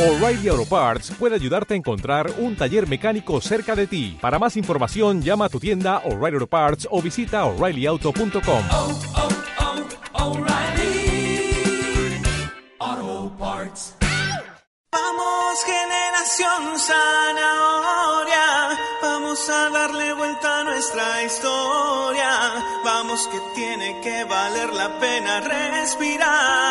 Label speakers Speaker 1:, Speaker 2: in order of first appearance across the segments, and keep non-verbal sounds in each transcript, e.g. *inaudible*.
Speaker 1: O'Reilly Auto Parts puede ayudarte a encontrar un taller mecánico cerca de ti. Para más información, llama a tu tienda O'Reilly Auto Parts o visita oreillyauto.com.
Speaker 2: oh, oh, Parts.
Speaker 3: Vamos generación zanahoria, vamos a darle vuelta a nuestra historia, vamos que tiene que valer la pena respirar.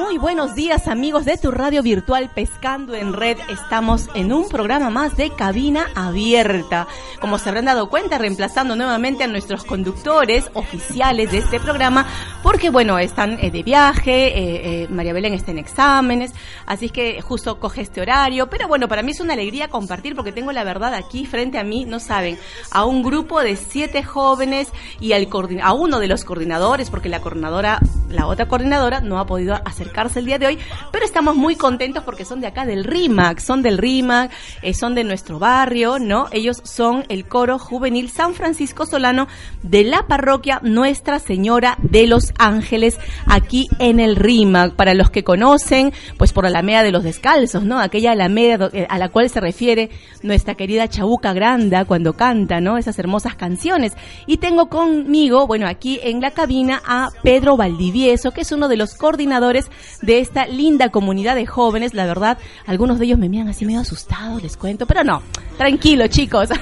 Speaker 4: Muy buenos días amigos de tu radio virtual Pescando en Red. Estamos en un programa más de cabina abierta. Como se habrán dado cuenta, reemplazando nuevamente a nuestros conductores oficiales de este programa, porque bueno, están eh, de viaje, eh, eh, María Belén está en exámenes, así que justo coge este horario. Pero bueno, para mí es una alegría compartir porque tengo la verdad aquí frente a mí, no saben, a un grupo de siete jóvenes y al a uno de los coordinadores, porque la coordinadora, la otra coordinadora no ha podido el día de hoy, pero estamos muy contentos porque son de acá del RIMAC, son del RIMAC, eh, son de nuestro barrio, ¿no? Ellos son el coro juvenil San Francisco Solano de la parroquia Nuestra Señora de los Ángeles, aquí en el RIMAC. Para los que conocen, pues por Alameda de los Descalzos, ¿no? Aquella Alameda eh, a la cual se refiere nuestra querida Chabuca Granda cuando canta, ¿no? Esas hermosas canciones. Y tengo conmigo, bueno, aquí en la cabina a Pedro Valdivieso, que es uno de los coordinadores de esta linda comunidad de jóvenes. La verdad, algunos de ellos me miran así medio asustados, les cuento, pero no, tranquilo chicos. *laughs*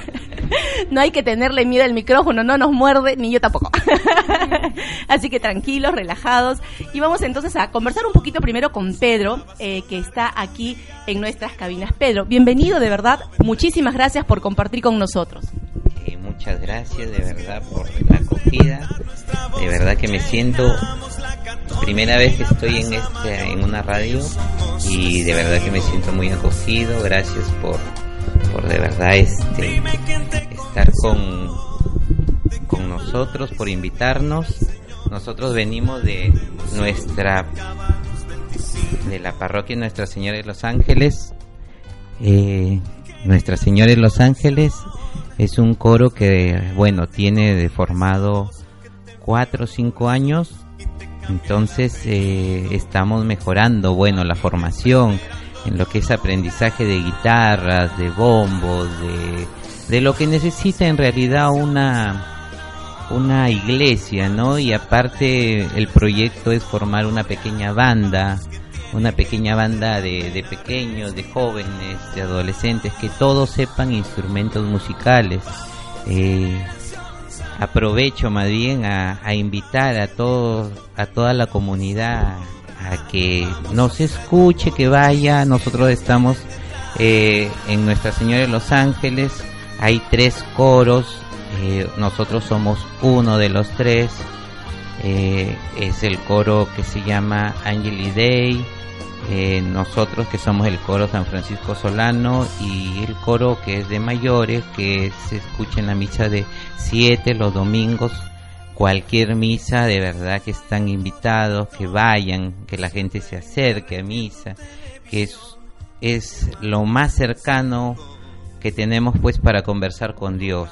Speaker 4: No hay que tenerle miedo al micrófono, no nos muerde, ni yo tampoco. *laughs* Así que tranquilos, relajados. Y vamos entonces a conversar un poquito primero con Pedro, eh, que está aquí en nuestras cabinas. Pedro, bienvenido de verdad. Muchísimas gracias por compartir con nosotros.
Speaker 5: Muchas gracias de verdad por la acogida. De verdad que me siento primera vez que estoy en este en una radio y de verdad que me siento muy acogido. Gracias por por de verdad este estar con con nosotros, por invitarnos. Nosotros venimos de nuestra de la parroquia Nuestra Señora de los Ángeles. Eh, Nuestra Señora de los Ángeles es un coro que, bueno, tiene de formado cuatro o cinco años. Entonces eh, estamos mejorando, bueno, la formación en lo que es aprendizaje de guitarras, de bombos, de, de lo que necesita en realidad una una iglesia, ¿no? Y aparte el proyecto es formar una pequeña banda, una pequeña banda de, de pequeños, de jóvenes, de adolescentes, que todos sepan instrumentos musicales. Eh, aprovecho más bien a, a invitar a todos, a toda la comunidad a que nos escuche, que vaya. Nosotros estamos eh, en Nuestra Señora de los Ángeles. Hay tres coros. eh, nosotros somos uno de los tres. Eh, es el coro que se llama Angeli Day. Eh, nosotros que somos el coro San Francisco Solano y el coro que es de mayores que se escucha en la misa de 7 los domingos. Cualquier misa de verdad que están invitados que vayan que la gente se acerque a misa que es, es lo más cercano que tenemos pues para conversar con Dios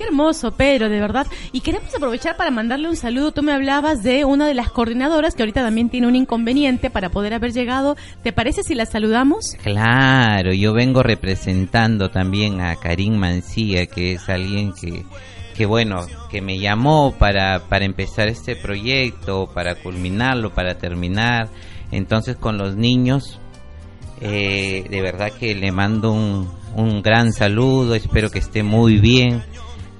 Speaker 4: Qué hermoso, Pedro, de verdad. Y queremos aprovechar para mandarle un saludo. Tú me hablabas de una de las coordinadoras que ahorita también tiene un inconveniente para poder haber llegado. ¿Te parece si la saludamos?
Speaker 5: Claro, yo vengo representando también a Karim Mancía, que es alguien que, que bueno, que me llamó para, para empezar este proyecto, para culminarlo, para terminar. Entonces con los niños, eh, de verdad que le mando un, un gran saludo, espero que esté muy bien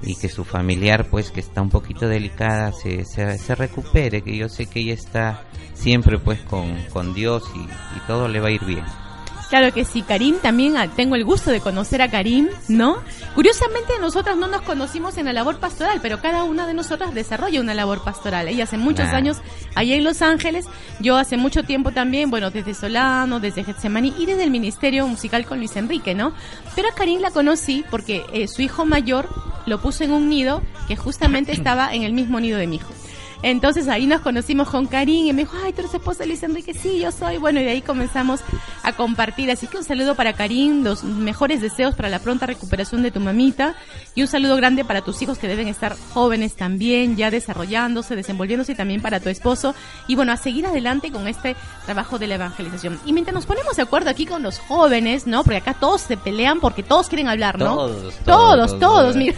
Speaker 5: y que su familiar pues que está un poquito delicada se, se, recupere, que yo sé que ella está siempre pues con, con Dios y, y todo le va a ir bien.
Speaker 4: Claro que sí, Karim, también tengo el gusto de conocer a Karim, ¿no? Curiosamente nosotras no nos conocimos en la labor pastoral, pero cada una de nosotras desarrolla una labor pastoral. Ella hace muchos años allá en Los Ángeles, yo hace mucho tiempo también, bueno, desde Solano, desde Getsemani y desde el Ministerio Musical con Luis Enrique, ¿no? Pero a Karim la conocí porque eh, su hijo mayor lo puso en un nido que justamente *clears throat* estaba en el mismo nido de mi hijo.
Speaker 6: Entonces ahí nos conocimos con Karim y me dijo, ay, tú eres esposa de Luis Enrique, sí, yo soy. Bueno, y de ahí comenzamos a compartir. Así que un saludo para Karim, los mejores deseos para la pronta recuperación de tu mamita y un saludo grande para tus hijos que deben estar jóvenes también, ya desarrollándose, desenvolviéndose y también para tu esposo. Y bueno, a seguir adelante con este trabajo de la evangelización. Y mientras nos ponemos de acuerdo aquí con los jóvenes, ¿no? Porque acá todos se pelean porque todos quieren hablar, ¿no?
Speaker 5: Todos,
Speaker 6: todos, todos, mira.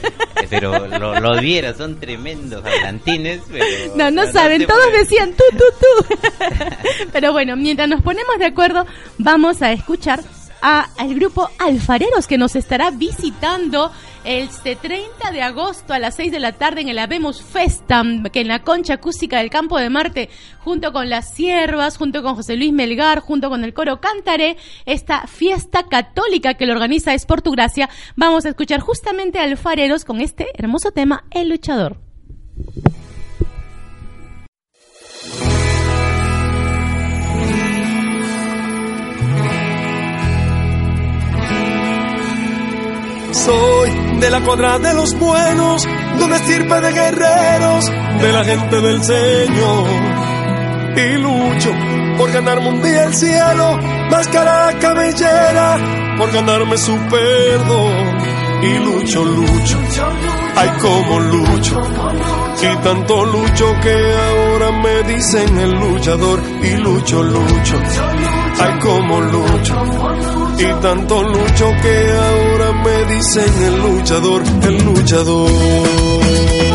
Speaker 5: Pero lo, lo son tremendos hablantines. Pero,
Speaker 6: No, no saben, todos decían tú, tú, tú. *laughs* Pero bueno, mientras nos ponemos de acuerdo, vamos a escuchar a, al grupo Alfareros que nos estará visitando el este 30 de agosto a las 6 de la tarde en el Habemos Festam, que en la concha acústica del Campo de Marte, junto con las siervas, junto con José Luis Melgar, junto con el coro Cantaré, esta fiesta católica que lo organiza Es por tu gracia, vamos a escuchar justamente a Alfareros con este hermoso tema, El Luchador.
Speaker 7: Soy de la cuadra de los buenos, de una estirpe de guerreros, de la gente del Señor. Y lucho por ganarme un día el cielo, máscara cabellera, por ganarme su perdón. Y lucho, lucho, ay como lucho. Y tanto lucho que ahora me dicen el luchador. Y lucho, lucho, ay como lucho. Y tanto lucho que ahora me dicen el luchador, el luchador.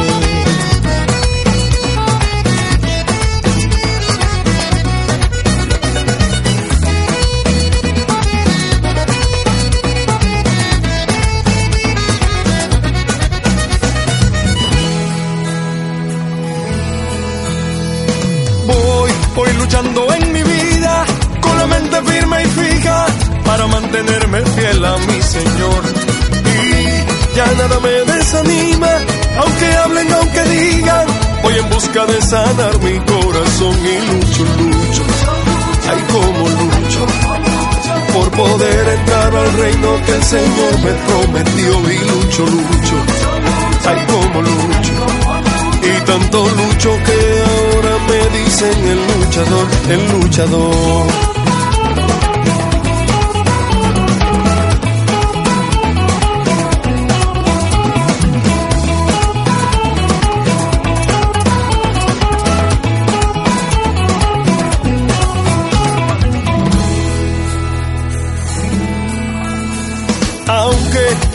Speaker 7: Mantenerme fiel a mi Señor. Y ya nada me desanima, aunque hablen, aunque digan, voy en busca de sanar mi corazón y lucho, lucho. Ay, como lucho por poder entrar al reino que el Señor me prometió y lucho, lucho. Ay, como lucho. Y tanto lucho que ahora me dicen el luchador, el luchador.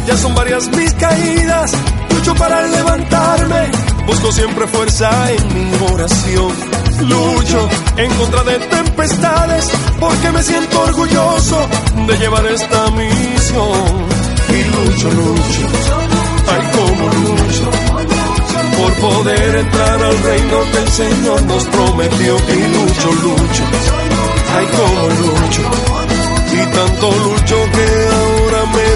Speaker 7: Ya son varias mis caídas, lucho para levantarme. Busco siempre fuerza en mi oración. Lucho en contra de tempestades porque me siento orgulloso de llevar esta misión. Y lucho, lucho, ay como lucho por poder entrar al reino que el Señor nos prometió. Y lucho, lucho, ay como lucho. Y tanto lucho que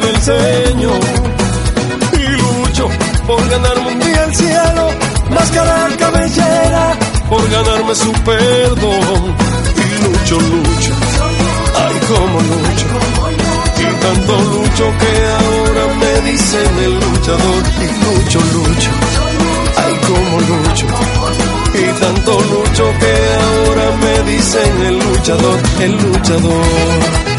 Speaker 7: del Señor. Y lucho por ganarme un día el cielo, máscara cabellera, por ganarme su perdón. Y lucho, lucho, ay como lucho. Y tanto lucho que ahora me dicen el luchador. Y lucho, lucho, ay como lucho. Y tanto lucho que ahora me dicen el luchador, el luchador.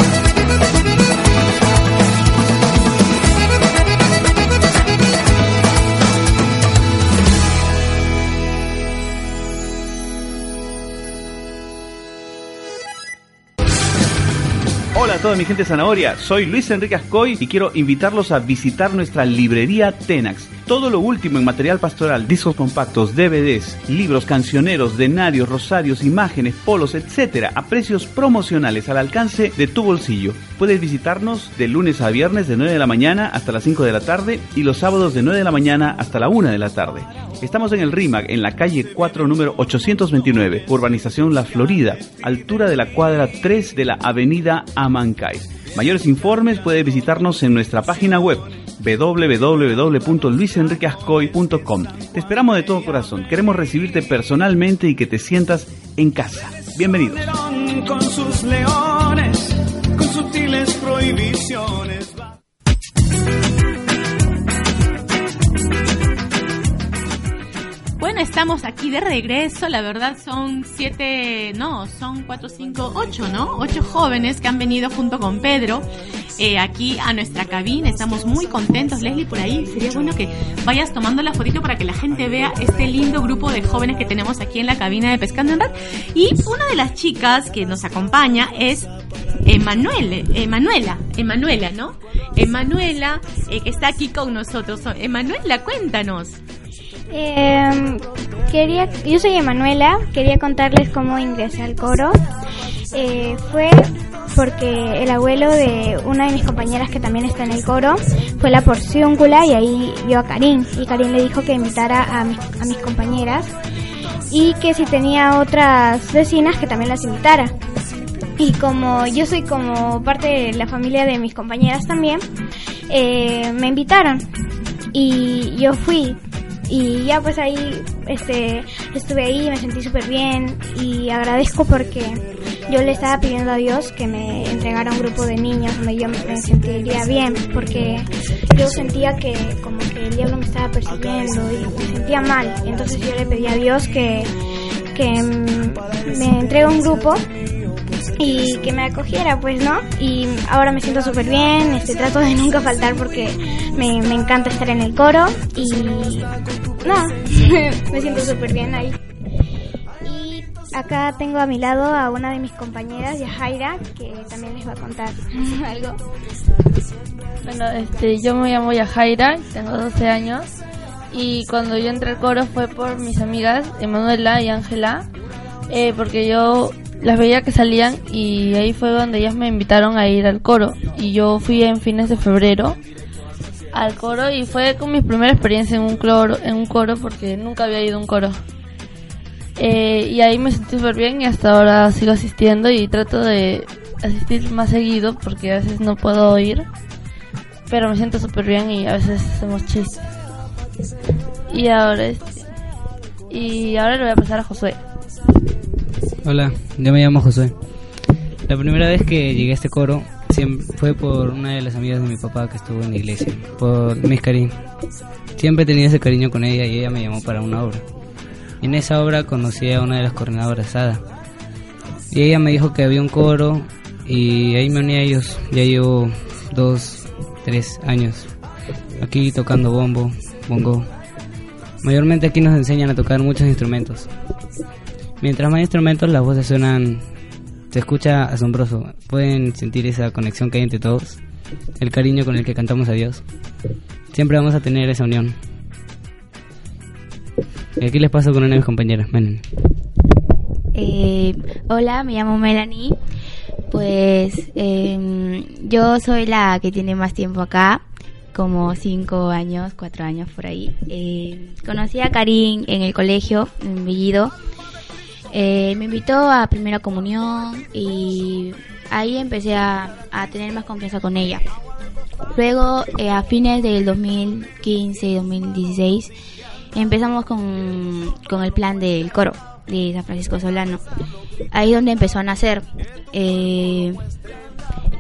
Speaker 8: Hola a toda mi gente zanahoria, soy Luis Enrique Ascoy y quiero invitarlos a visitar nuestra librería Tenax. Todo lo último en material pastoral, discos compactos, DVDs, libros, cancioneros, denarios, rosarios, imágenes, polos, etcétera, a precios promocionales al alcance de tu bolsillo. Puedes visitarnos de lunes a viernes de 9 de la mañana hasta las 5 de la tarde y los sábados de 9 de la mañana hasta la 1 de la tarde. Estamos en el RIMAC, en la calle 4, número 829, urbanización La Florida, altura de la cuadra 3 de la avenida Amancay. Mayores informes puede visitarnos en nuestra página web www.luisenriqueascoy.com. Te esperamos de todo corazón. Queremos recibirte personalmente y que te sientas en casa.
Speaker 3: Leones, con sutiles prohibiciones.
Speaker 6: Estamos aquí de regreso. La verdad son siete, no, son cuatro, cinco, ocho, ¿no? Ocho jóvenes que han venido junto con Pedro eh, aquí a nuestra cabina. Estamos muy contentos. Leslie, por ahí sería bueno que vayas tomando la fotito para que la gente vea este lindo grupo de jóvenes que tenemos aquí en la cabina de Pescando en Red. Y una de las chicas que nos acompaña es Emanuele, Emanuela, Emanuela, ¿no? Emanuela, eh, que está aquí con nosotros. Emanuela, cuéntanos.
Speaker 9: Eh, quería, yo soy Emanuela, quería contarles cómo ingresé al coro. Eh, fue porque el abuelo de una de mis compañeras que también está en el coro fue la porciúncula y ahí vio a Karim. Y Karim le dijo que invitara a mis, a mis compañeras y que si tenía otras vecinas que también las invitara. Y como yo soy como parte de la familia de mis compañeras también, eh, me invitaron y yo fui y ya pues ahí este estuve ahí me sentí súper bien y agradezco porque yo le estaba pidiendo a Dios que me entregara un grupo de niños donde yo me sentiría bien porque yo sentía que como que el diablo me estaba persiguiendo y me sentía mal entonces yo le pedí a Dios que que me entregue un grupo y que me acogiera, pues, ¿no? Y ahora me siento súper bien, este, trato de nunca faltar porque me, me encanta estar en el coro y no, *laughs* me siento súper bien ahí. Y acá tengo a mi lado a una de mis compañeras, Yajaira, que también les va a contar *laughs* algo.
Speaker 10: Bueno, este, yo me llamo Yajaira, tengo 12 años y cuando yo entré al coro fue por mis amigas Emanuela y Ángela, eh, porque yo las veía que salían y ahí fue donde ellas me invitaron a ir al coro y yo fui en fines de febrero al coro y fue con mi primera experiencia en un coro, en un coro porque nunca había ido a un coro. Eh, y ahí me sentí súper bien y hasta ahora sigo asistiendo y trato de asistir más seguido porque a veces no puedo ir, pero me siento súper bien y a veces hacemos chistes. Y ahora y ahora le voy a pasar a Josué.
Speaker 11: Hola, yo me llamo Josué. La primera vez que llegué a este coro fue por una de las amigas de mi papá que estuvo en la iglesia, por Miss Karim. Siempre tenido ese cariño con ella y ella me llamó para una obra. En esa obra conocí a una de las coordinadoras, Ada. Y ella me dijo que había un coro y ahí me uní a ellos. Ya llevo dos, tres años aquí tocando bombo, bongo. Mayormente aquí nos enseñan a tocar muchos instrumentos. Mientras más instrumentos, las voces suenan. Se escucha asombroso. Pueden sentir esa conexión que hay entre todos. El cariño con el que cantamos a Dios. Siempre vamos a tener esa unión. Y aquí les paso con una de mis compañeras. Ven.
Speaker 12: Eh, hola, me llamo Melanie. Pues eh, yo soy la que tiene más tiempo acá, como cinco años, cuatro años por ahí. Eh, conocí a Karim en el colegio, en Villido. Eh, me invitó a primera comunión y ahí empecé a, a tener más confianza con ella. Luego, eh, a fines del 2015 y 2016, empezamos con, con el plan del coro de San Francisco Solano. Ahí donde empezó a nacer. Eh,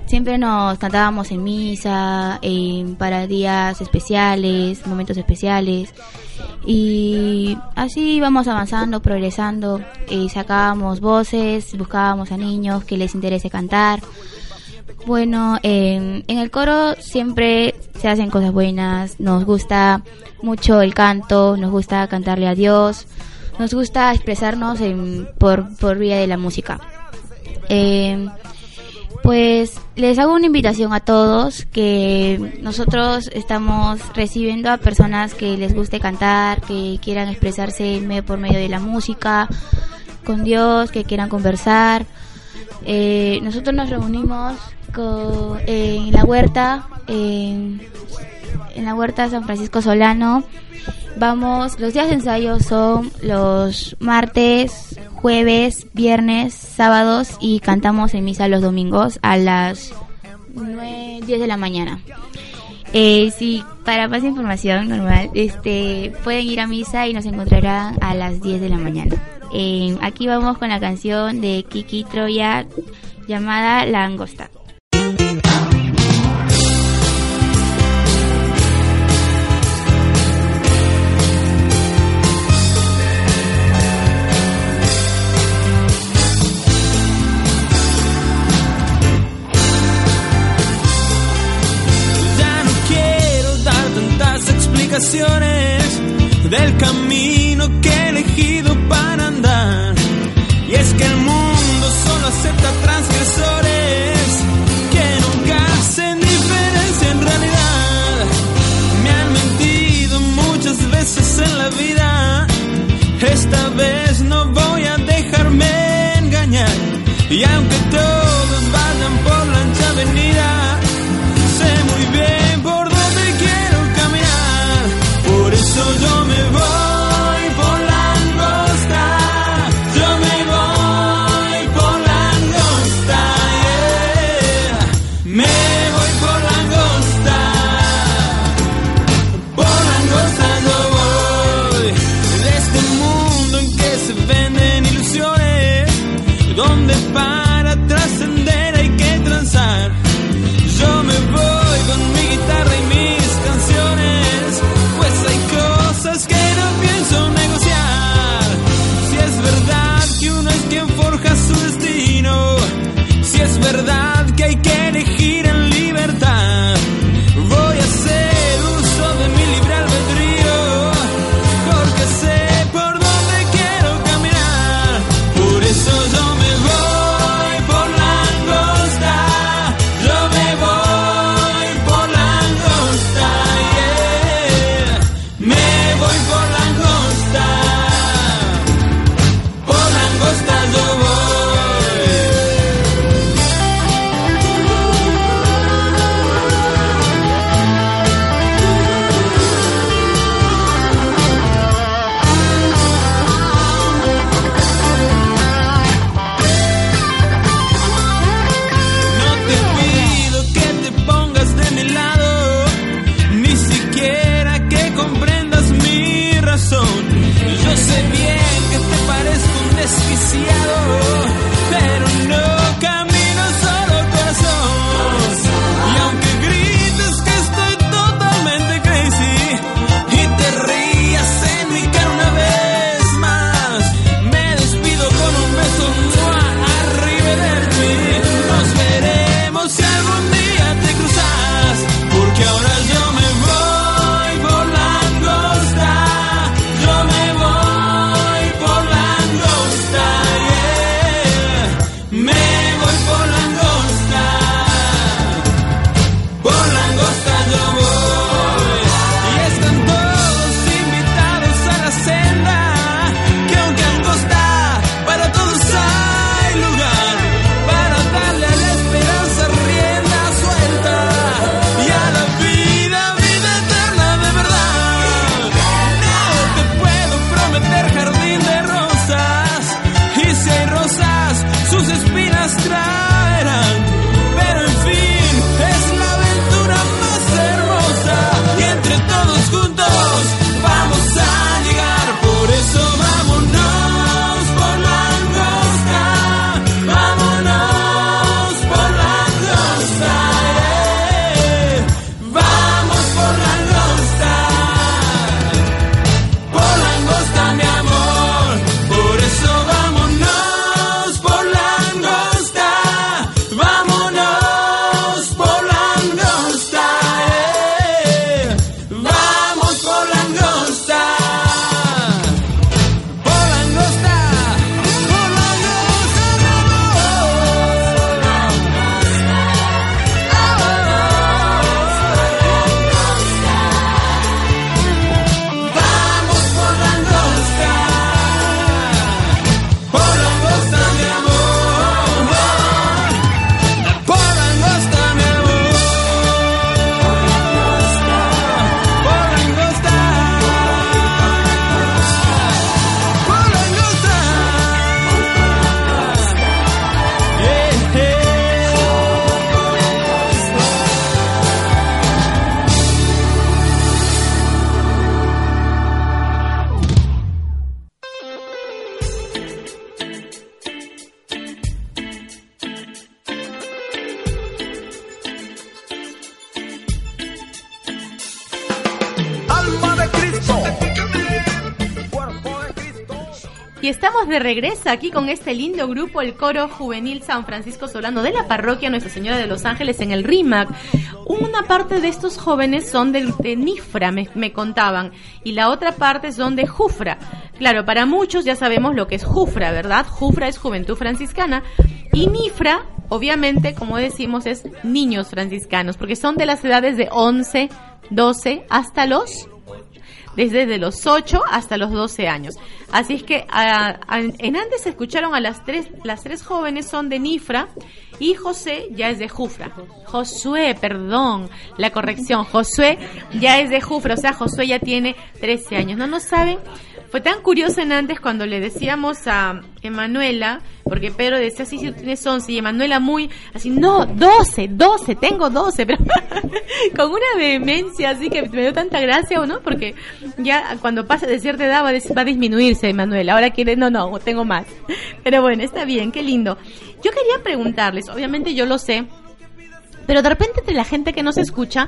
Speaker 12: siempre nos cantábamos en misa, en para días especiales, momentos especiales. Y así íbamos avanzando, progresando. Y sacábamos voces, buscábamos a niños que les interese cantar. Bueno, en, el coro siempre se hacen cosas buenas, nos gusta mucho el canto, nos gusta cantarle a Dios, nos gusta expresarnos por, por vía de la música. Eh, Pues les hago una invitación a todos que nosotros estamos recibiendo a personas que les guste cantar, que quieran expresarse por medio de la música, con Dios, que quieran conversar. Eh, nosotros nos reunimos co- en la huerta, en, en la huerta San Francisco Solano. Vamos, los días de ensayo son los martes, jueves, viernes, sábados y cantamos en misa los domingos a las 9, 10 de la mañana. Eh, sí, para más información normal, este, pueden ir a misa y nos encontrarán a las 10 de la mañana. Eh, aquí vamos con la canción de Kiki Troya llamada La Angosta.
Speaker 13: Del camino ¿Dónde
Speaker 6: van? Regreso aquí con este lindo grupo, el coro juvenil San Francisco Solano de la parroquia Nuestra Señora de los Ángeles en el RIMAC. Una parte de estos jóvenes son de, de Nifra, me, me contaban, y la otra parte son de Jufra. Claro, para muchos ya sabemos lo que es Jufra, ¿verdad? Jufra es Juventud Franciscana y Nifra, obviamente, como decimos, es niños franciscanos, porque son de las edades de 11, 12 hasta los desde de los 8 hasta los 12 años. Así es que a- a- en antes se escucharon a las tres, las tres jóvenes son de Nifra y José ya es de Jufra. Josué, perdón, la corrección, Josué ya es de Jufra, o sea, Josué ya tiene 13 años. No nos saben, fue tan curioso en antes cuando le decíamos a Emanuela, porque Pedro decía, sí, sí, tienes 11, y Emanuela muy así, no, 12, 12, tengo 12, *laughs* pero con una vehemencia así que me dio tanta gracia, ¿o no? Porque ya cuando pasa de cierta edad va a, va a disminuirse Emanuela, ahora quiere, no, no, tengo más. Pero bueno, está bien, qué lindo. Yo quería preguntarles, obviamente yo lo sé, pero de repente entre la gente que nos escucha,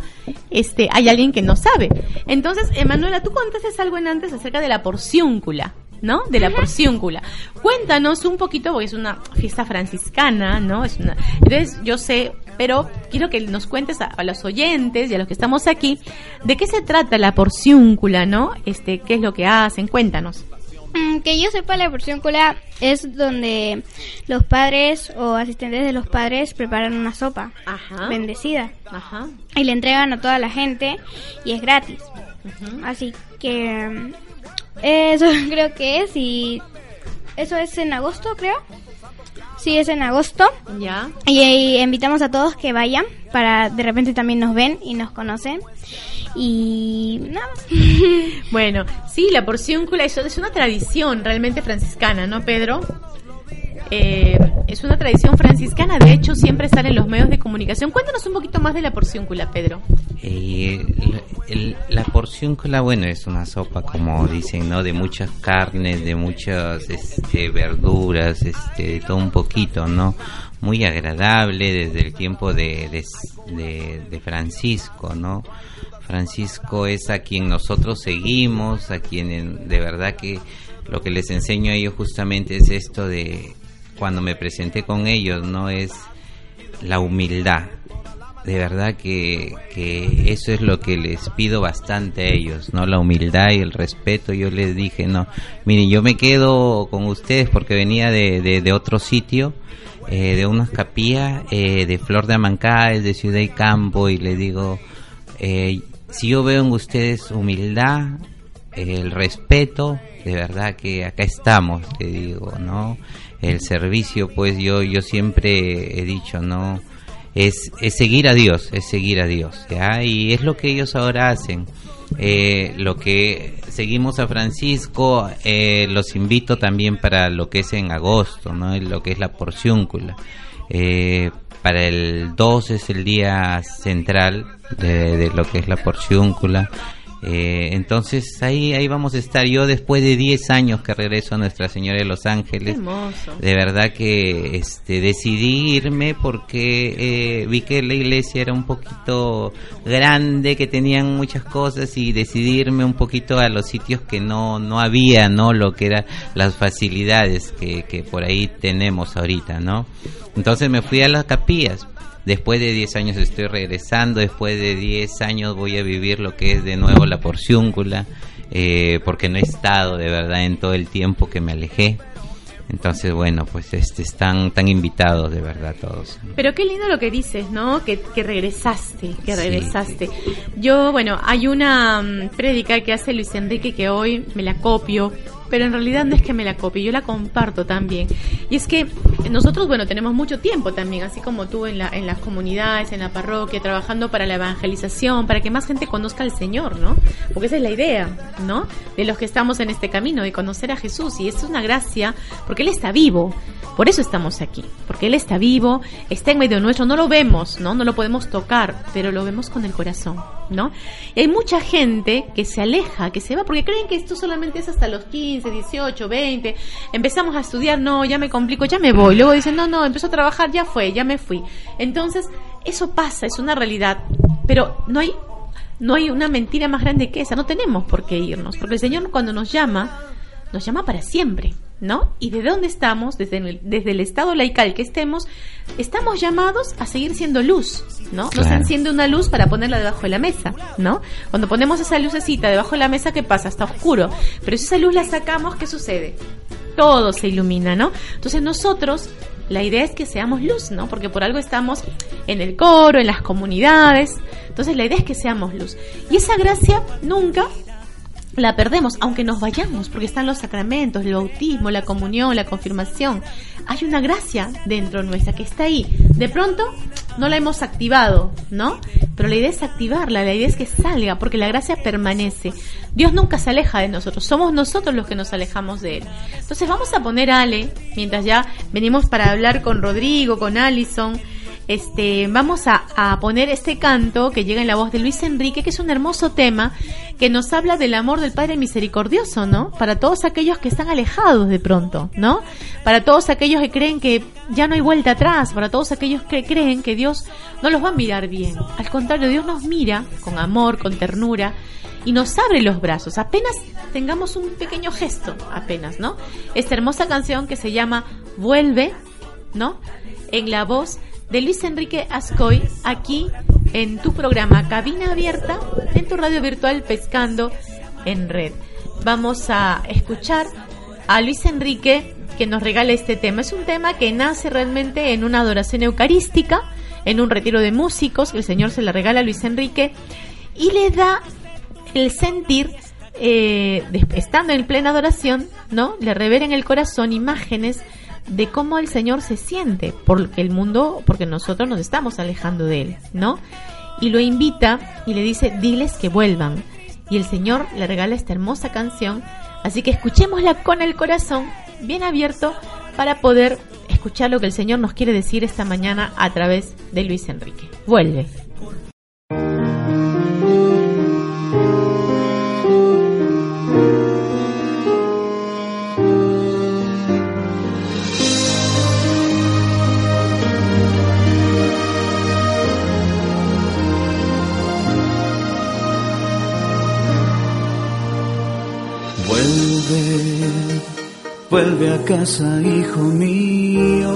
Speaker 6: este, hay alguien que no sabe. Entonces, Emanuela, tú contaste algo en antes acerca de la porciúncula. ¿No? De la porciúncula. Cuéntanos un poquito, porque es una fiesta franciscana, ¿no? Es una. Entonces, yo sé, pero quiero que nos cuentes a, a los oyentes y a los que estamos aquí, de qué se trata la porciúncula, ¿no? Este, qué es lo que hacen, cuéntanos.
Speaker 9: Mm, Que yo sepa, la porcióncula es donde los padres o asistentes de los padres preparan una sopa
Speaker 6: Ajá.
Speaker 9: bendecida
Speaker 6: Ajá.
Speaker 9: y le entregan a toda la gente y es gratis. Así que mm, eso *laughs* creo que es y eso es en agosto, creo. Sí, es en agosto.
Speaker 6: Ya.
Speaker 9: Y, y invitamos a todos que vayan para de repente también nos ven y nos conocen. Y nada más. *laughs*
Speaker 6: Bueno, sí, la porciúncula es, es una tradición realmente franciscana, ¿no, Pedro? Eh, es una tradición franciscana, de hecho siempre sale en los medios de comunicación. Cuéntanos un poquito más de la porciúncula, Pedro.
Speaker 5: Eh, la, el- la porciúncula, bueno, es una sopa, como dicen, ¿no? De muchas carnes, de muchas este, verduras, este, de todo un poquito, ¿no? Muy agradable desde el tiempo de, de, de- de Francisco, ¿no? Francisco es a quien nosotros seguimos, a quien en- de verdad que lo que les enseño a ellos justamente es esto de cuando me presenté con ellos, ¿no? Es la humildad. De verdad que, que eso es lo que les pido bastante a ellos, ¿no? La humildad y el respeto. Yo les dije, no, miren, yo me quedo con ustedes porque venía de, de, otro sitio, eh, de unas capillas, eh, de Flor de Amancáes, de Ciudad y Campo, y les digo, eh, si yo veo en ustedes humildad, el respeto, de verdad que acá estamos, te digo, ¿no? El servicio, pues yo, yo siempre he dicho, ¿no? Es, es seguir a Dios, es seguir a Dios, ¿ya? Y es lo que ellos ahora hacen. Eh, lo que seguimos a Francisco, eh, los invito también para lo que es en agosto, ¿no? Lo que es la porciúncula. Eh, para el 2 es el día central de, de lo que es la porciúncula. Eh, entonces ahí, ahí vamos a estar. Yo después de 10 años que regreso a Nuestra Señora de los Ángeles, de verdad que este, decidí irme porque eh, vi que la iglesia era un poquito grande, que tenían muchas cosas y decidí irme un poquito a los sitios que no, no había, ¿no? Lo que eran las facilidades que, que por ahí tenemos ahorita, ¿no? Entonces me fui a las capillas. Después de 10 años estoy regresando, después de 10 años voy a vivir lo que es de nuevo la porciúncula, eh, porque no he estado de verdad en todo el tiempo que me alejé. Entonces, bueno, pues este, están tan invitados de verdad todos.
Speaker 6: Pero qué lindo lo que dices, ¿no? Que, que regresaste, que
Speaker 5: Sí,
Speaker 6: regresaste. Yo, bueno, hay una mm, prédica que hace Luis Enrique que hoy me la copio, pero en realidad no es que me la copie, yo la comparto también. Y es que nosotros, bueno, tenemos mucho tiempo también, así como tú en, la, en las comunidades, en la parroquia, trabajando para la evangelización, para que más gente conozca al Señor, ¿no? Porque esa es la idea, ¿no? De los que estamos en este camino, de conocer a Jesús. Y es una gracia, porque Él está vivo. Por eso estamos aquí, porque Él está vivo, está en medio nuestro, no lo vemos, ¿no? No lo podemos tocar, pero lo vemos con el corazón, ¿no? Y hay mucha gente que se aleja, que se va, porque creen que esto solamente es hasta los 15, 18, 20, empezamos a estudiar, no, ya me complico, ya me voy, luego dicen, no, no, empezó a trabajar, ya fue, ya me fui. Entonces, eso pasa, es una realidad, pero no hay, no hay una mentira más grande que esa, no tenemos por qué irnos, porque el Señor cuando nos llama, nos llama para siempre. ¿No? Y de dónde estamos, desde el, desde el estado laical que estemos, estamos llamados a seguir siendo luz, ¿no? No se
Speaker 5: Claro.
Speaker 6: enciende una luz para ponerla debajo de la mesa, ¿no? Cuando ponemos esa lucecita debajo de la mesa, ¿qué pasa? Está oscuro. Pero si esa luz la sacamos, ¿qué sucede? Todo se ilumina, ¿no? Entonces nosotros, la idea es que seamos luz, ¿no? Porque por algo estamos en el coro, en las comunidades. Entonces la idea es que seamos luz. Y esa gracia nunca la perdemos, aunque nos vayamos, porque están los sacramentos, el bautismo, la comunión, la confirmación. Hay una gracia dentro nuestra que está ahí. De pronto no la hemos activado, ¿no? Pero la idea es activarla, la idea es que salga, porque la gracia permanece. Dios nunca se aleja de nosotros, somos nosotros los que nos alejamos de Él. Entonces vamos a poner Ale, mientras ya venimos para hablar con Rodrigo, con Allison, este, vamos a, a poner este canto que llega en la voz de Luis Enrique, que es un hermoso tema que nos habla del amor del Padre misericordioso, ¿no? Para todos aquellos que están alejados de pronto, ¿no? Para todos aquellos que creen que ya no hay vuelta atrás, para todos aquellos que creen que Dios no los va a mirar bien. Al contrario, Dios nos mira con amor, con ternura y nos abre los brazos. Apenas tengamos un pequeño gesto, apenas, ¿no? Esta hermosa canción que se llama Vuelve, ¿no? En la voz Luis Enrique Ascoy, aquí en tu programa Cabina Abierta, en tu radio virtual Pescando en Red. Vamos a escuchar a Luis Enrique que nos regala este tema. Es un tema que nace realmente en una adoración eucarística, en un retiro de músicos, el Señor se le regala a Luis Enrique y le da el sentir, eh, de- estando en plena adoración, ¿no? Le revela en el corazón imágenes de cómo el Señor se siente, porque el mundo, porque nosotros nos estamos alejando de Él, ¿no? Y lo invita y le dice, diles que vuelvan. Y el Señor le regala esta hermosa canción, así que escuchémosla con el corazón bien abierto para poder escuchar lo que el Señor nos quiere decir esta mañana a través de Luis Enrique. Vuelve.
Speaker 3: Vuelve a casa, hijo mío.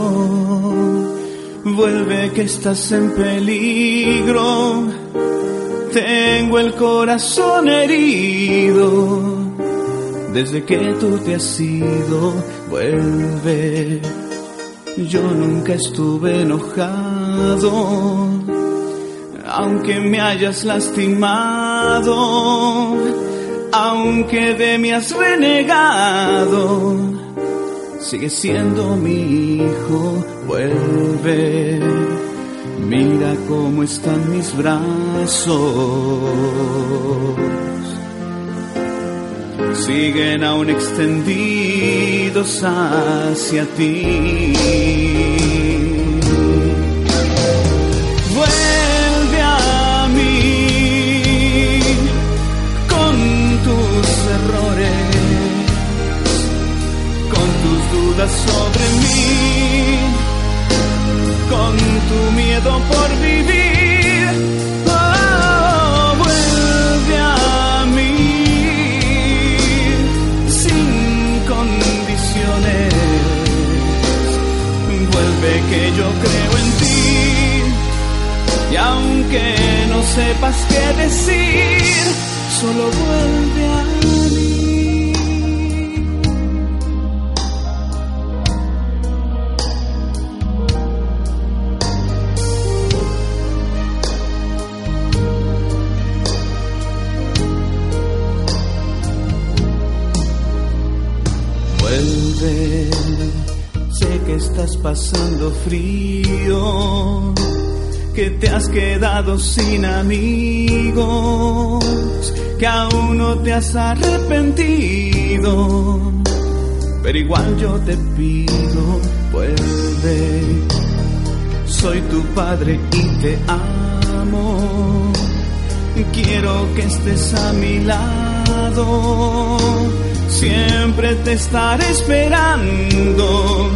Speaker 3: Vuelve que estás en peligro. Tengo el corazón herido. Desde que tú te has ido, vuelve. Yo nunca estuve enojado, aunque me hayas lastimado aunque de mí has renegado, sigue siendo mi hijo, vuelve. Mira cómo están mis brazos, siguen aún extendidos hacia ti. Sobre mí, con tu miedo por vivir. Oh, vuelve a mí sin condiciones. Vuelve que yo creo en ti. Y aunque no sepas qué decir, solo vuelve a mí. Sé que estás pasando frío que te has quedado sin amigos, que aún no te has arrepentido, pero igual yo te pido, vuelve, soy tu padre y te amo, quiero que estés a mi lado, siempre te estaré esperando,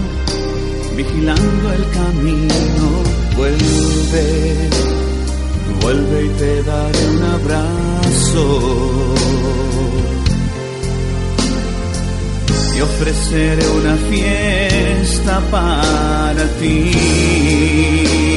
Speaker 3: vigilando el camino vuelve, vuelve y te daré un abrazo. y ofreceré una fiesta para ti.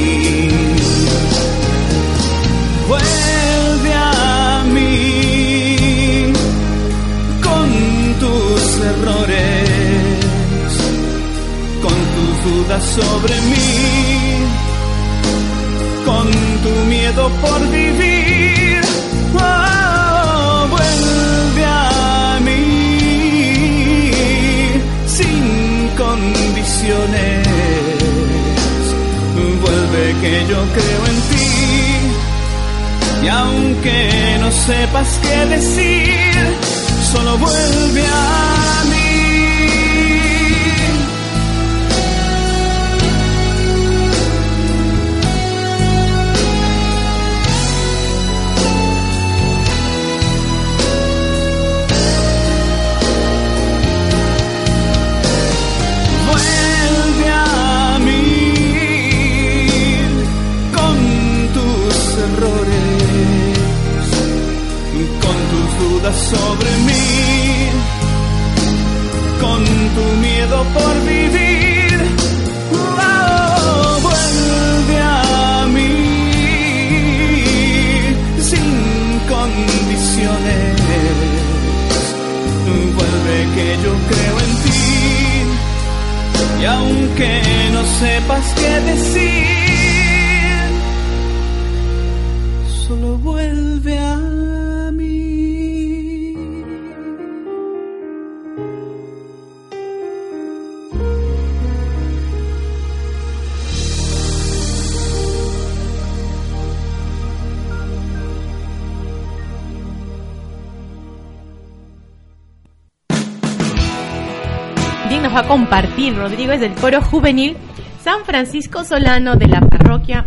Speaker 6: Coro juvenil San Francisco Solano de la parroquia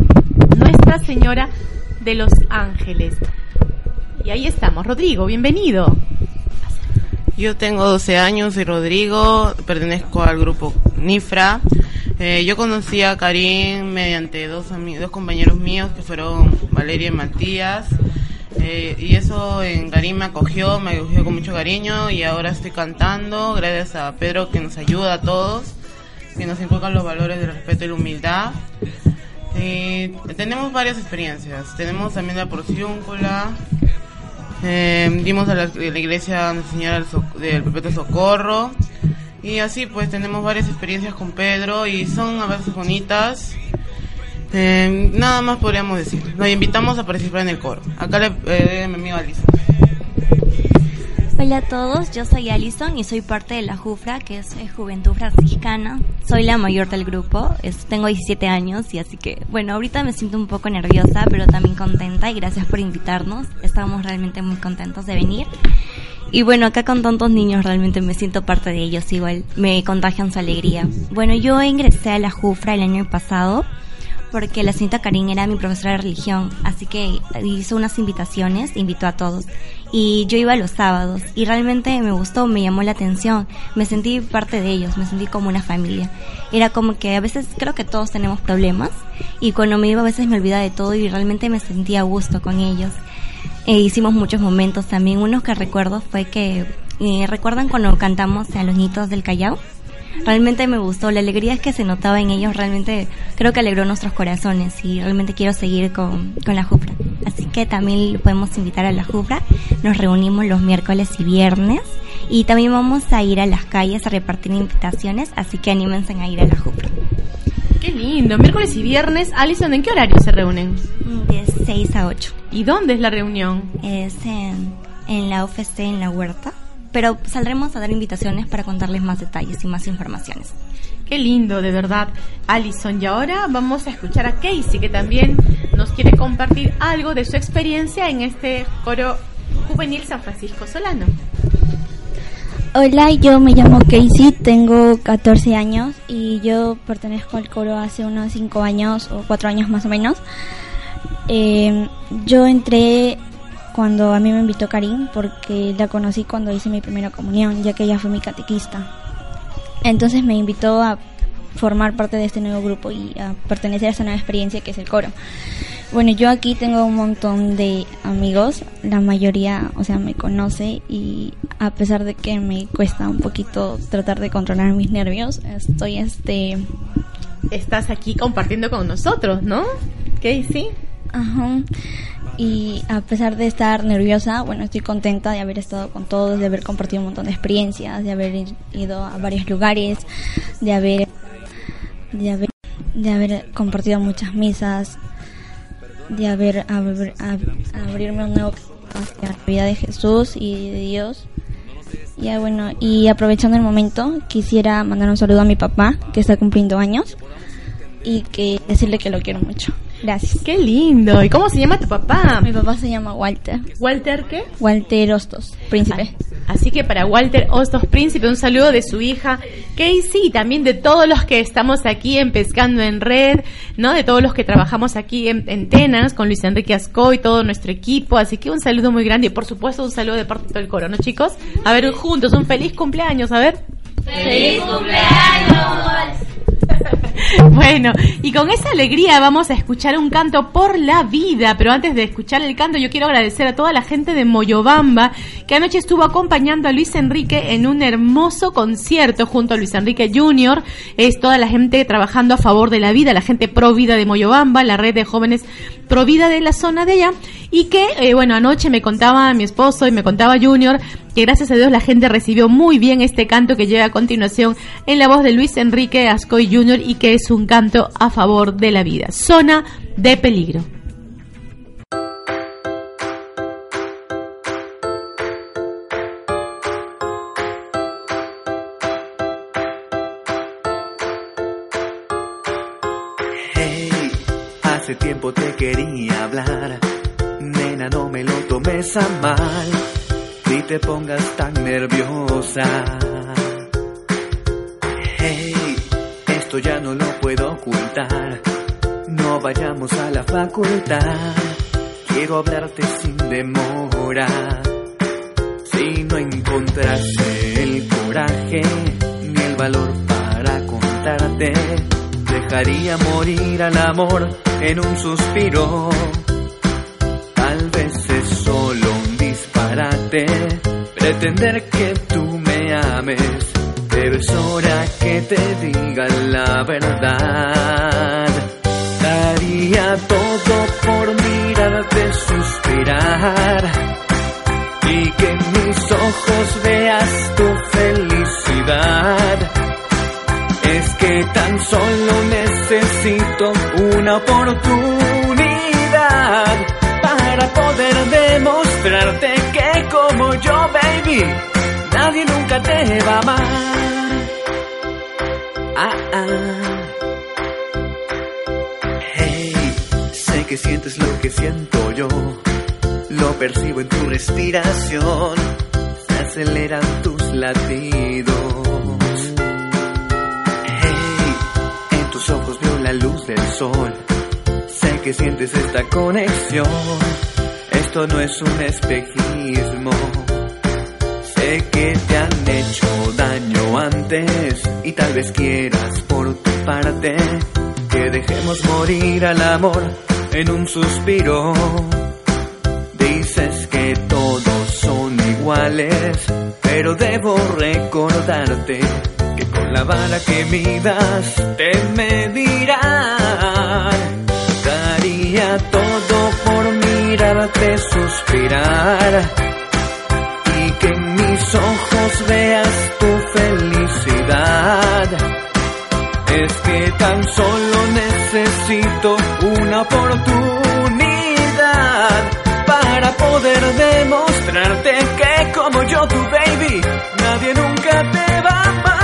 Speaker 6: Nuestra Señora de los Ángeles. Y ahí estamos, Rodrigo, bienvenido.
Speaker 14: Yo tengo 12 años, soy Rodrigo, pertenezco al grupo Nifra. Eh, yo conocí a Karim mediante dos, dos compañeros míos que fueron Valeria y Matías. Eh, y eso en Karim me acogió, me acogió con mucho cariño y ahora estoy cantando gracias a Pedro que nos ayuda a todos, que nos inculcan los valores del respeto y la humildad. Y tenemos varias experiencias. Tenemos también la porciúncula, eh, dimos a la, la iglesia Nuestra Señora del, Perpetuo Socorro. Y así pues tenemos varias experiencias con Pedro y son a veces bonitas. Eh, nada más podríamos decir. Nos invitamos a participar en el coro. Acá le eh, mi amigo Alice.
Speaker 15: Hola a todos, yo soy Alison y soy parte de la JUFRA, que es eh, Juventud Franciscana. Soy la mayor del grupo, es- tengo 17 años y así que, bueno, ahorita me siento un poco nerviosa, pero también contenta y gracias por invitarnos. Estamos realmente muy contentos de venir. Y bueno, acá con tantos niños realmente me siento parte de ellos, igual me contagian su alegría. Bueno, yo ingresé a la JUFRA el año pasado porque la señorita Karin era mi profesora de religión, así que hizo unas invitaciones, invitó a todos. Y yo iba los sábados y realmente me gustó, me llamó la atención, me sentí parte de ellos, me sentí como una familia. Era como que a veces creo que todos tenemos problemas y cuando me iba a veces me olvidaba de todo y realmente me sentía a gusto con ellos. E hicimos muchos momentos también, uno que recuerdo fue que, eh, ¿recuerdan cuando cantamos a los niños del Callao? Realmente me gustó, la alegría que se notaba en ellos realmente creo que alegró nuestros corazones y realmente quiero seguir con, con la Jufra. Así que también podemos invitar a la Jufra, nos reunimos los miércoles y viernes y también vamos a ir a las calles a repartir invitaciones, así que anímense a ir a la Jufra.
Speaker 6: Qué lindo, miércoles y viernes. Alison, ¿en qué horario se reúnen?
Speaker 15: De 6 a 8.
Speaker 6: ¿Y dónde es la reunión?
Speaker 15: Es en, en la UFC, en la huerta. Pero saldremos a dar invitaciones para contarles más detalles y más informaciones.
Speaker 6: Qué lindo, de verdad, Alison. Y ahora vamos a escuchar a Casey, que también nos quiere compartir algo de su experiencia en este coro juvenil San Francisco Solano.
Speaker 16: Hola, yo me llamo Casey, tengo 14 años y yo pertenezco al coro hace unos 5 años o 4 años más o menos. Eh, yo entré cuando a mí me invitó Karim porque la conocí cuando hice mi primera comunión, ya que ella fue mi catequista. Entonces me invitó a formar parte de este nuevo grupo y a pertenecer a esta nueva experiencia que es el coro. Bueno, yo aquí tengo un montón de amigos, la mayoría, o sea, me conoce y a pesar de que me cuesta un poquito tratar de controlar mis nervios, estoy este...
Speaker 6: Estás aquí compartiendo con nosotros, ¿no? Casey.
Speaker 16: Ajá. Y a pesar de estar nerviosa, bueno, estoy contenta de haber estado con todos, de haber compartido un montón de experiencias, de haber ido a varios lugares, de haber de haber, de haber compartido muchas misas, de haber, abrir, abrirme un nuevo hacia la vida de Jesús y de Dios. Ya bueno, y aprovechando el momento, quisiera mandar un saludo a mi papá, que está cumpliendo años, y que decirle que lo quiero mucho. Gracias.
Speaker 6: Qué lindo. ¿Y cómo se llama tu papá?
Speaker 16: Mi papá se llama Walter.
Speaker 6: ¿Walter qué?
Speaker 16: Walter Hostos, príncipe.
Speaker 6: Así que para Walter Hostos Príncipe, un saludo de su hija Casey y también de todos los que estamos aquí en Pescando en Red, ¿no? De todos los que trabajamos aquí en, en Tenas con Luis Enrique Asco y todo nuestro equipo. Así que un saludo muy grande y por supuesto un saludo de parte de todo el coro, ¿no, chicos? A ver, juntos, un feliz cumpleaños, a ver.
Speaker 17: ¡Feliz cumpleaños! *laughs*
Speaker 6: Bueno, y con esa alegría vamos a escuchar un canto por la vida, pero antes de escuchar el canto yo quiero agradecer a toda la gente de Moyobamba que anoche estuvo acompañando a Luis Enrique en un hermoso concierto junto a Luis Enrique Jr. Es toda la gente trabajando a favor de la vida, la gente pro vida de Moyobamba, la red de jóvenes pro vida de la zona de allá y que, eh, bueno, anoche me contaba mi esposo y me contaba Junior que gracias a Dios la gente recibió muy bien este canto que llega a continuación en la voz de Luis Enrique Ascoy Jr. y que es un canto a favor de la vida. Zona de peligro.
Speaker 3: Hace tiempo te quería hablar. Nena, no me lo tomes a mal. Ni te pongas tan nerviosa. Hey, esto ya no lo puedo ocultar. No vayamos a la facultad. Quiero hablarte sin demora. Si no encontraste el coraje ni el valor para contarte, dejaría morir al amor en un suspiro. Tal vez es solo un disparate pretender que tú me ames, pero es hora que te diga la verdad. Daría todo por mirarte suspirar y que mis ojos veas tu felicidad. Que tan solo necesito una oportunidad para poder demostrarte que como yo, baby, nadie nunca te va a amar. Ah, ah. Hey, sé que sientes lo que siento yo, lo percibo en tu respiración, se aceleran tus latidos. La luz del sol, sé que sientes esta conexión, esto no es un espejismo. Sé que te han hecho daño antes y tal vez quieras por tu parte que dejemos morir al amor en un suspiro. Dices que todos son iguales, pero debo recordarte la vara que midas te medirán. Daría todo por mirarte suspirar y que en mis ojos veas tu felicidad. Es que tan solo necesito una oportunidad para poder demostrarte que como yo tu baby, nadie nunca te va a amar.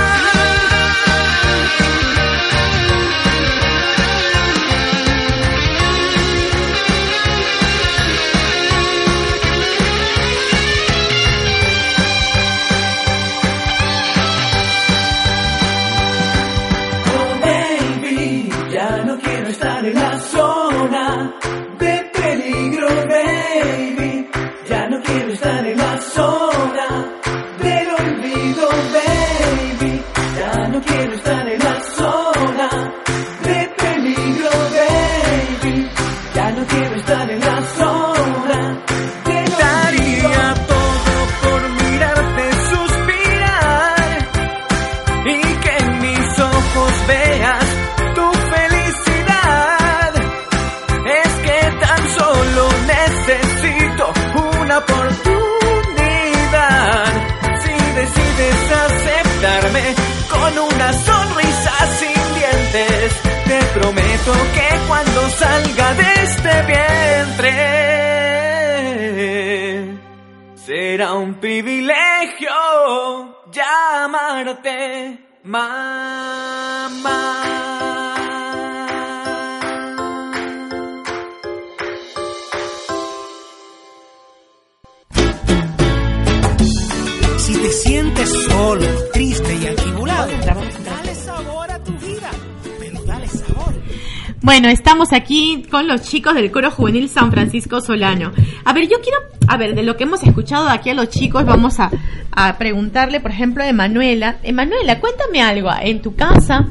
Speaker 18: Con
Speaker 6: los chicos del coro juvenil San Francisco Solano. A ver, yo quiero, a ver, de lo que hemos escuchado aquí a los chicos, vamos a, a preguntarle, por ejemplo, a Emanuela. Emanuela, cuéntame algo, en tu casa,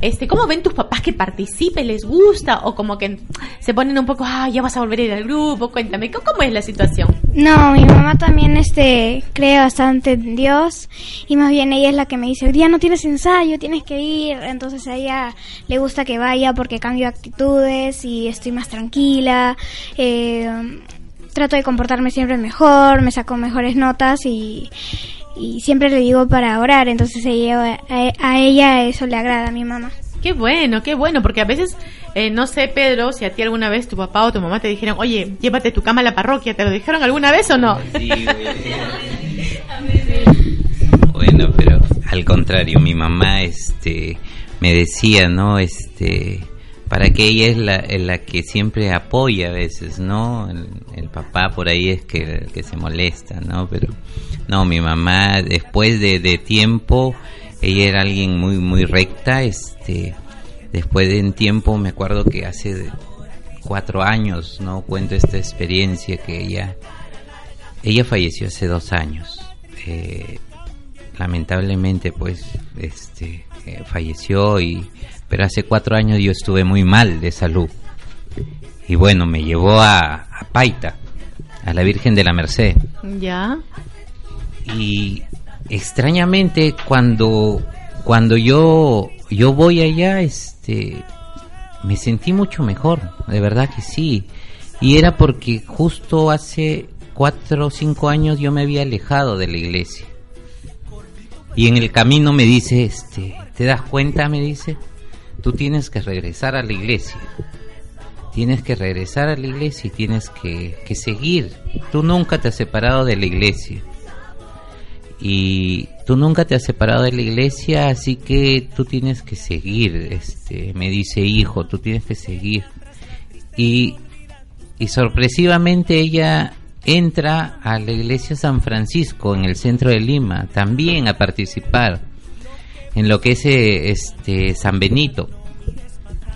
Speaker 6: este, ¿cómo ven tus papás que participen? ¿Les gusta? O como que se ponen un poco, ah, ya vas a volver a ir al grupo, cuéntame, ¿cómo, cómo es la situación?
Speaker 9: No, mi mamá también este cree bastante en Dios y más bien ella es la que me dice, hoy día no tienes ensayo, tienes que ir. Entonces a ella le gusta que vaya porque cambio actitudes y estoy más tranquila. eh, trato de comportarme siempre mejor, me saco mejores notas y, y siempre le digo para orar. Entonces ella, a, a ella eso le agrada a mi mamá.
Speaker 6: Qué bueno, qué bueno, porque a veces, eh, no sé, Pedro, si a ti alguna vez tu papá o tu mamá te dijeron, oye, llévate tu cama a la parroquia, ¿te lo dijeron alguna vez o no?
Speaker 5: Bueno, pero al contrario, mi mamá este me decía, ¿no? Este para que ella es la, es la que siempre apoya a veces, ¿no? El, el papá por ahí es que, el que se molesta, ¿no? Pero no, mi mamá después de, de tiempo, ella era alguien muy muy recta, este después de un tiempo me acuerdo que hace cuatro años, ¿no? Cuento esta experiencia que ella ella falleció hace dos años. Eh, lamentablemente pues este eh, falleció y pero hace cuatro años yo estuve muy mal de salud y bueno me llevó a, a Paita a la Virgen de la Merced
Speaker 6: Ya.
Speaker 5: y extrañamente cuando cuando yo yo voy allá este me sentí mucho mejor de verdad que sí. Y era porque justo hace cuatro o cinco años yo me había alejado de la iglesia. Y en el camino me dice este te das cuenta me dice tú tienes que regresar a la iglesia. Tienes que regresar a la iglesia y tienes que, que seguir. Tú nunca te has separado de la iglesia y tú nunca te has separado de la iglesia, así que tú tienes que seguir, este, me dice hijo, tú tienes que seguir. Y, y sorpresivamente ella entra a la iglesia San Francisco en el centro de Lima, también a participar en lo que es eh, este San Benito,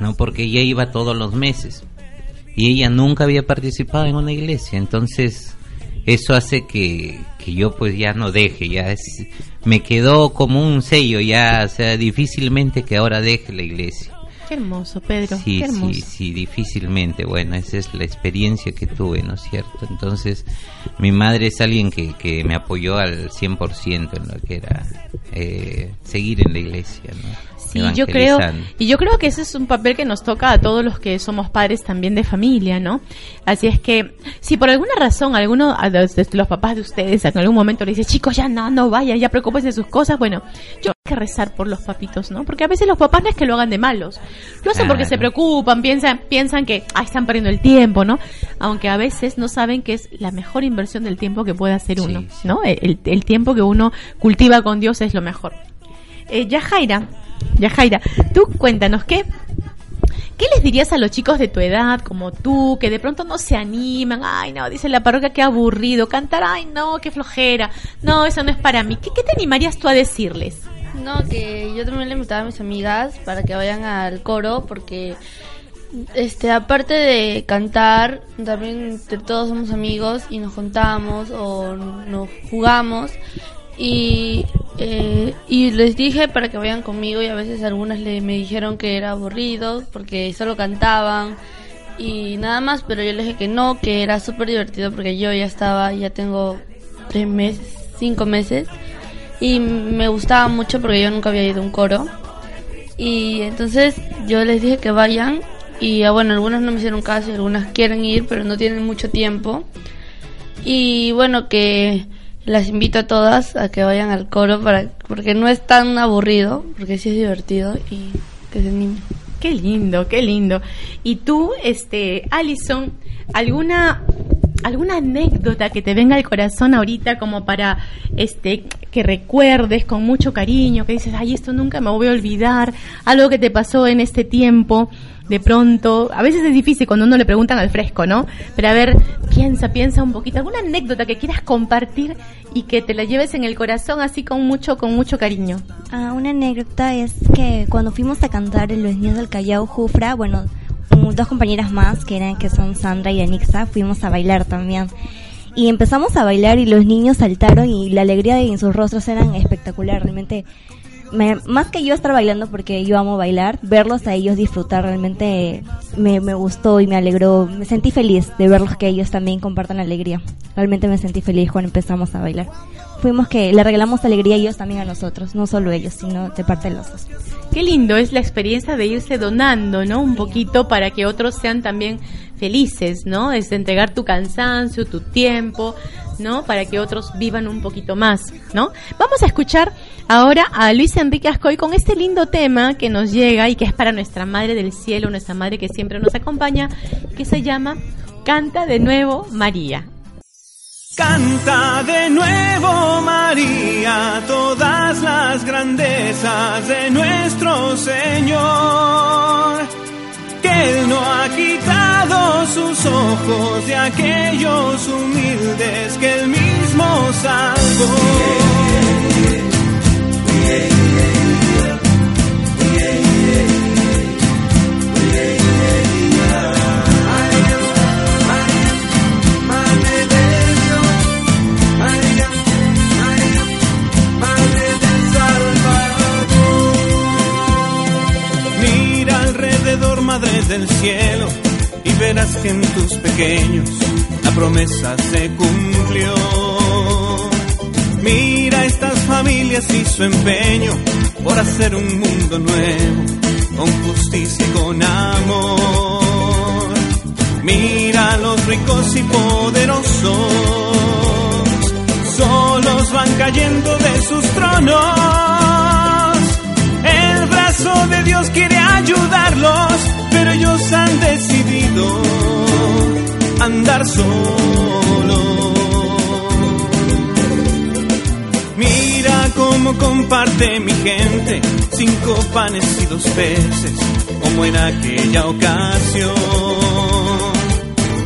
Speaker 5: no porque ella iba todos los meses y ella nunca había participado en una iglesia, entonces eso hace que, que yo pues ya no deje, ya es, me quedó como un sello, ya, o sea, difícilmente que ahora deje la iglesia.
Speaker 6: Qué hermoso, Pedro.
Speaker 5: Sí,
Speaker 6: qué hermoso.
Speaker 5: sí, sí, difícilmente. Bueno, esa es la experiencia que tuve, ¿no es cierto? Entonces, mi madre es alguien que, que me apoyó al 100% en lo que era eh, seguir en la iglesia, ¿no?
Speaker 6: Sí, yo creo, y yo creo que ese es un papel que nos toca a todos los que somos padres también de familia, ¿no? Así es que, si por alguna razón alguno los, de los papás de ustedes en algún momento le dice, chicos, ya no, no vayan, ya preocúpense de sus cosas, bueno, yo hay que rezar por los papitos, ¿no? Porque a veces los papás no es que lo hagan de malos, lo hacen porque se preocupan, piensan, piensan que, ah, están perdiendo el tiempo, ¿no? Aunque a veces no saben que es la mejor inversión del tiempo que puede hacer uno, ¿no? El, el tiempo que uno cultiva con Dios es lo mejor. Eh, Yajaira, Yajaira, tú cuéntanos, ¿qué, ¿qué les dirías a los chicos de tu edad, como tú, que de pronto no se animan? Ay, no, dice la parroquia, qué aburrido. Cantar, ay, no, qué flojera. No, eso no es para mí. ¿Qué, qué te animarías tú a decirles?
Speaker 10: No, que yo también le invitaba a mis amigas para que vayan al coro porque este aparte de cantar, también todos somos amigos y nos contamos o nos jugamos y eh, y les dije para que vayan conmigo y a veces algunas le, me dijeron que era aburrido porque solo cantaban y nada más, pero yo les dije que no, que era súper divertido porque yo ya estaba, ya tengo tres meses, cinco meses y me gustaba mucho porque yo nunca había ido a un coro. Y entonces yo les dije que vayan y ah, bueno algunas no me hicieron caso y algunas quieren ir pero no tienen mucho tiempo. Y bueno, que las invito a todas a que vayan al coro para porque no es tan aburrido, porque sí es divertido y se.
Speaker 6: Qué lindo, qué lindo. Y tú, este, Alison, alguna alguna anécdota que te venga al corazón ahorita como para este que recuerdes con mucho cariño, que dices, "Ay, esto nunca me voy a olvidar", algo que te pasó en este tiempo de pronto, a veces es difícil cuando uno le preguntan al fresco, ¿no? Pero a ver, piensa, piensa un poquito, alguna anécdota que quieras compartir y que te la lleves en el corazón así con mucho, con mucho cariño.
Speaker 15: Ah, una anécdota es que cuando fuimos a cantar en Los Niños del Callao Jufra, bueno, dos compañeras más que eran que son Sandra y Anixa, fuimos a bailar también. Y empezamos a bailar y los niños saltaron y la alegría en sus rostros eran espectacular, realmente me- más que yo estar bailando porque yo amo bailar, verlos a ellos disfrutar realmente me, me gustó y me alegró, me sentí feliz de verlos que ellos también compartan alegría. Realmente me sentí feliz cuando empezamos a bailar. Fuimos que le regalamos alegría a ellos también a nosotros, no solo ellos, sino de parte de los dos.
Speaker 6: Qué lindo es la experiencia de irse donando, ¿no? Un poquito para que otros sean también felices, ¿no? Es entregar tu cansancio, tu tiempo, ¿no? Para que otros vivan un poquito más, ¿no? Vamos a escuchar ahora a Luis Enrique Ascoy con este lindo tema que nos llega y que es para nuestra Madre del Cielo, nuestra Madre que siempre nos acompaña, que se llama Canta de nuevo María.
Speaker 3: Canta de nuevo María todas las grandezas de nuestro Señor, Él no ha quitado sus ojos de aquellos humildes que Él mismo salvó. Madre del Cielo, y verás que en tus pequeños la promesa se cumplió. Mira estas familias y su empeño por hacer un mundo nuevo, con justicia y con amor. Mira a los ricos y poderosos, solos van cayendo de sus tronos. El brazo de Dios quiere ayudarlos, ellos han decidido andar solos. Mira cómo comparte mi gente cinco panes y dos peces, como en aquella ocasión.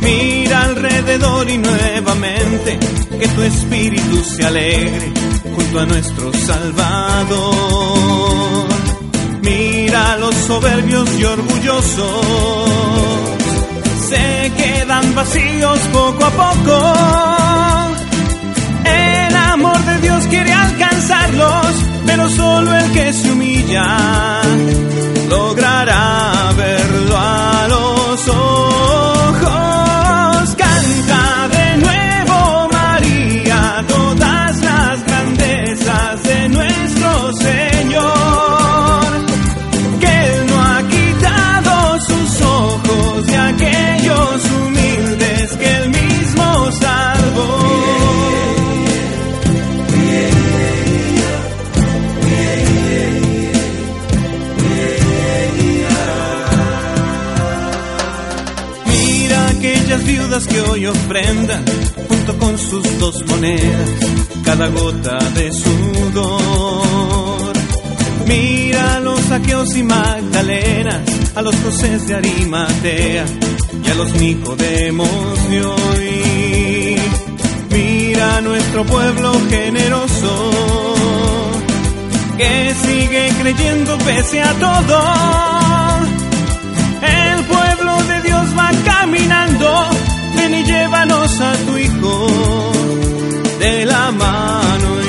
Speaker 3: Mira alrededor y nuevamente que tu espíritu se alegre junto a nuestro Salvador. Mira a los soberbios y orgullosos, se quedan vacíos poco a poco. El amor de Dios quiere alcanzarlos, pero solo el que se humilla logrará verlo a los. Cada gota de sudor. Mira a los saqueos y magdalenas, a los José de Arimatea y a los Nicodemos de hoy. Mira a nuestro pueblo generoso que sigue creyendo pese a todo. El pueblo de Dios va caminando, ven y llévanos a tu Hijo la mano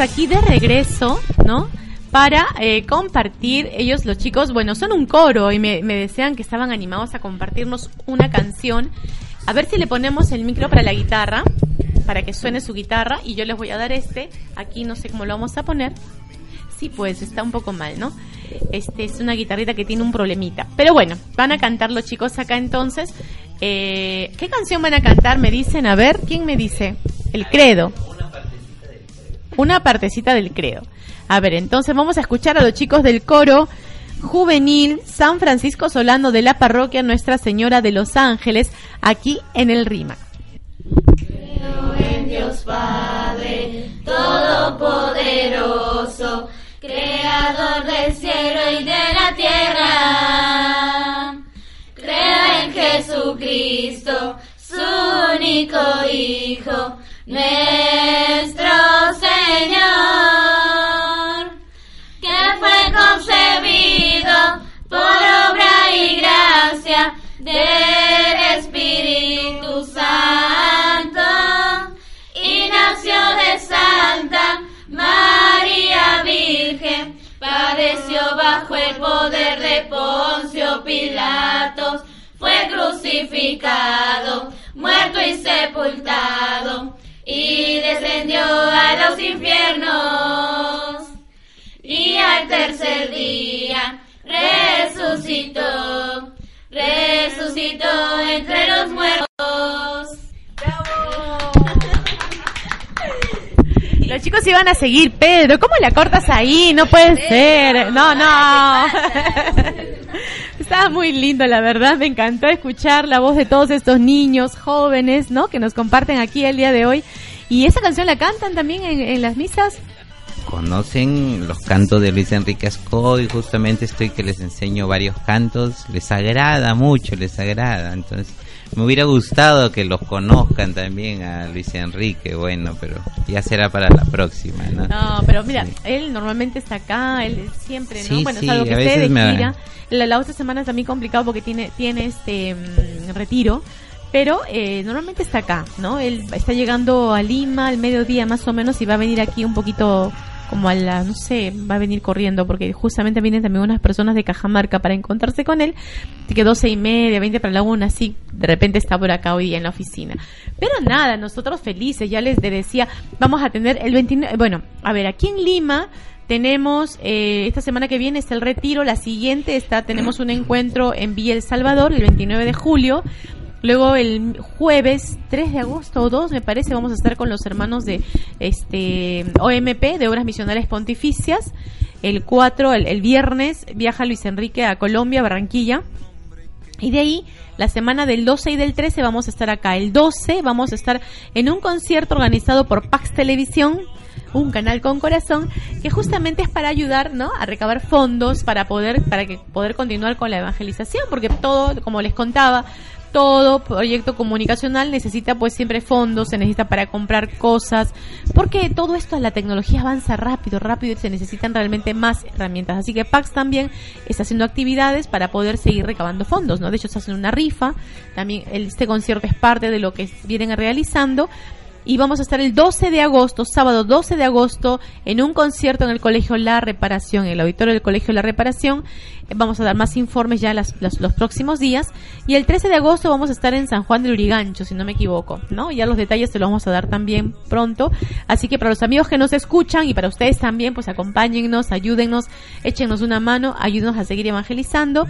Speaker 6: Aquí de regreso, ¿no? Para eh, compartir, ellos los chicos, bueno, son un coro y me, me desean que estaban animados a compartirnos una canción. A ver si le ponemos el micro para la guitarra, para que suene su guitarra y yo les voy a dar este. Aquí no sé cómo lo vamos a poner. Sí, pues está un poco mal, ¿no? Este es una guitarrita que tiene un problemita. Pero bueno, van a cantar los chicos acá entonces. Eh, ¿Qué canción van a cantar? Me dicen, a ver, ¿quién me dice? El credo. Una partecita del credo. A ver, entonces vamos a escuchar a los chicos del coro juvenil San Francisco Solano de la parroquia Nuestra Señora de los Ángeles, aquí en el RIMA.
Speaker 17: Creo en Dios Padre Todopoderoso, Creador del cielo y de la tierra. Creo en Jesucristo, su único Hijo, nuestro Señor, que fue concebido por obra y gracia del Espíritu Santo y nació de Santa María Virgen, padeció bajo el poder de Poncio Pilatos, fue crucificado, muerto y sepultado, y descendió a los infiernos, y al tercer día resucitó, resucitó entre los muertos.
Speaker 6: Los chicos iban a seguir, Pedro, ¿cómo la cortas ahí? No puede ser. No, no. *laughs* Estaba muy lindo, la verdad. Me encantó escuchar la voz de todos estos niños jóvenes, ¿no? Que nos comparten aquí el día de hoy. ¿Y esa canción la cantan también en, las misas?
Speaker 5: Conocen los cantos de Luis Enrique Ascoy, justamente estoy que les enseño varios cantos, les agrada mucho, les agrada, entonces me hubiera gustado que los conozcan también a Luis Enrique, bueno, pero ya será para la próxima, ¿no?
Speaker 6: No, pero mira, él normalmente está acá, él siempre, ¿no?
Speaker 5: Sí,
Speaker 6: bueno,
Speaker 5: sí,
Speaker 6: salvo que esté de
Speaker 5: me-
Speaker 6: gira. La, la otra semana es también complicado porque tiene, tiene este mm, retiro. Pero eh, normalmente está acá, ¿no? Él está llegando a Lima al mediodía más o menos y va a venir aquí un poquito como a la, no sé, va a venir corriendo porque justamente vienen también unas personas de Cajamarca para encontrarse con él. Así que doce y media, 20 para la una, así de repente está por acá hoy en la oficina. Pero nada, nosotros felices, ya les decía, vamos a tener el 29, bueno, a ver, aquí en Lima tenemos, eh, esta semana que viene está el retiro, la siguiente está, tenemos un encuentro en Villa El Salvador, el 29 de julio. Luego el jueves 3 de agosto o 2 me parece vamos a estar con los hermanos de este OMP de Obras Misionales Pontificias. El 4, el, el viernes viaja Luis Enrique a Colombia, Barranquilla. Y de ahí, la semana del 12 y del 13 vamos a estar acá. El 12 vamos a estar en un concierto organizado por Pax Televisión, un canal con corazón, que justamente es para ayudar, ¿no? A recabar fondos para poder, para que poder continuar con la evangelización, porque todo, como les contaba, todo proyecto comunicacional necesita pues siempre fondos, se necesita para comprar cosas, porque todo esto, la tecnología avanza rápido, rápido y se necesitan realmente más herramientas. Así que Pax también está haciendo actividades para poder seguir recabando fondos, ¿no? De hecho, hacen una rifa, también este concierto es parte de lo que vienen realizando. Y vamos a estar el 12 de agosto, sábado 12 de agosto, en un concierto en el Colegio La Reparación, en el auditorio del Colegio La Reparación. Eh, Vamos a dar más informes ya las- los próximos días. Y el 13 de agosto vamos a estar en San Juan del Urigancho, si no me equivoco, ¿no? Ya los detalles te los vamos a dar también pronto. Así que para los amigos que nos escuchan y para ustedes también, pues acompáñennos, ayúdennos, échenos una mano, ayúdenos a seguir evangelizando.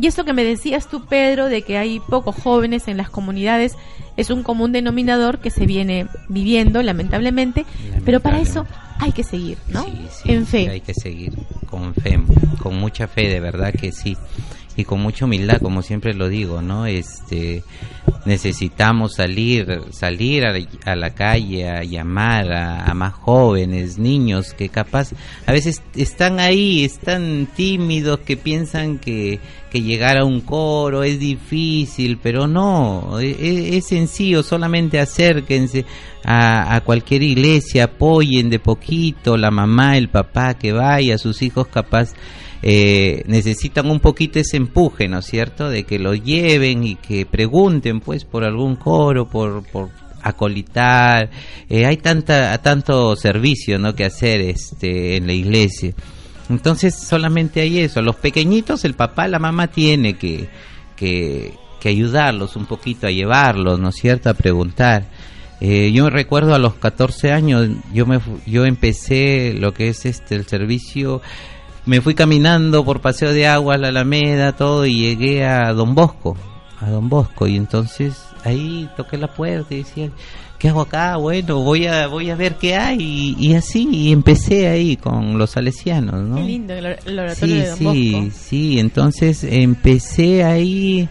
Speaker 6: Y esto que me decías tú, Pedro, de que hay pocos jóvenes en las comunidades, es un común denominador que se viene viviendo, lamentablemente, pero para eso hay que seguir, ¿no?
Speaker 5: Sí,
Speaker 6: en fe.
Speaker 5: sí, hay que seguir con fe, con mucha fe, de verdad que sí. Y con mucha humildad, como siempre lo digo, ¿no? Este, necesitamos salir, salir a, la calle a llamar a, a más jóvenes, niños que capaz, a veces están ahí, están tímidos, que piensan que, que llegar a un coro es difícil, pero no, e- e- es, sencillo, solamente acérquense a, a cualquier iglesia, apoyen de poquito, la mamá, el papá que vaya, sus hijos capaz eh, necesitan un poquito ese empuje, ¿no es cierto? De que lo lleven y que pregunten pues por algún coro, por, por acolitar, eh, hay tanta, tanto servicio, ¿no? Que hacer, este, en la iglesia. Entonces solamente hay eso. Los pequeñitos, el papá, la mamá tiene que, que, que ayudarlos un poquito a llevarlos, ¿no es cierto? A preguntar. Eh, yo me recuerdo a los 14 años, yo me yo empecé lo que es este el servicio, me fui caminando por Paseo de Aguas, la Alameda, todo y llegué a Don Bosco, a Don Bosco y entonces ahí toqué la puerta y decía, ¿qué hago acá? Bueno, voy a voy a ver qué hay y, y así y empecé ahí con los salesianos, ¿no?
Speaker 6: Qué lindo el, or- el oratorio
Speaker 5: Sí,
Speaker 6: de Don
Speaker 5: sí,
Speaker 6: Bosco.
Speaker 5: sí, entonces empecé ahí,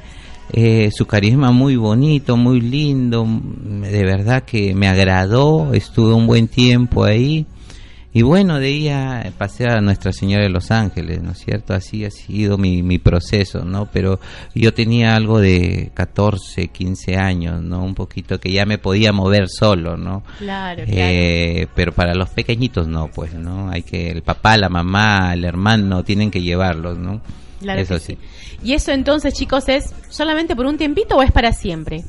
Speaker 5: eh, su carisma muy bonito, muy lindo, de verdad que me agradó, estuve un buen tiempo ahí. Y bueno, de ahí a- pasé a Nuestra Señora de los Ángeles, ¿no es cierto? Así ha sido mi, mi proceso, ¿no? Pero yo tenía algo de 14, 15 años, ¿no? Un poquito que ya me podía mover solo, ¿no?
Speaker 6: Claro, claro.
Speaker 5: Eh, pero para los pequeñitos no, pues, ¿no? Hay que el papá, la mamá, el hermano tienen que llevarlos, ¿no?
Speaker 6: Claro
Speaker 5: Eso
Speaker 6: que
Speaker 5: sí.
Speaker 6: ¿Y eso entonces, chicos, es solamente por un tiempito o es para siempre?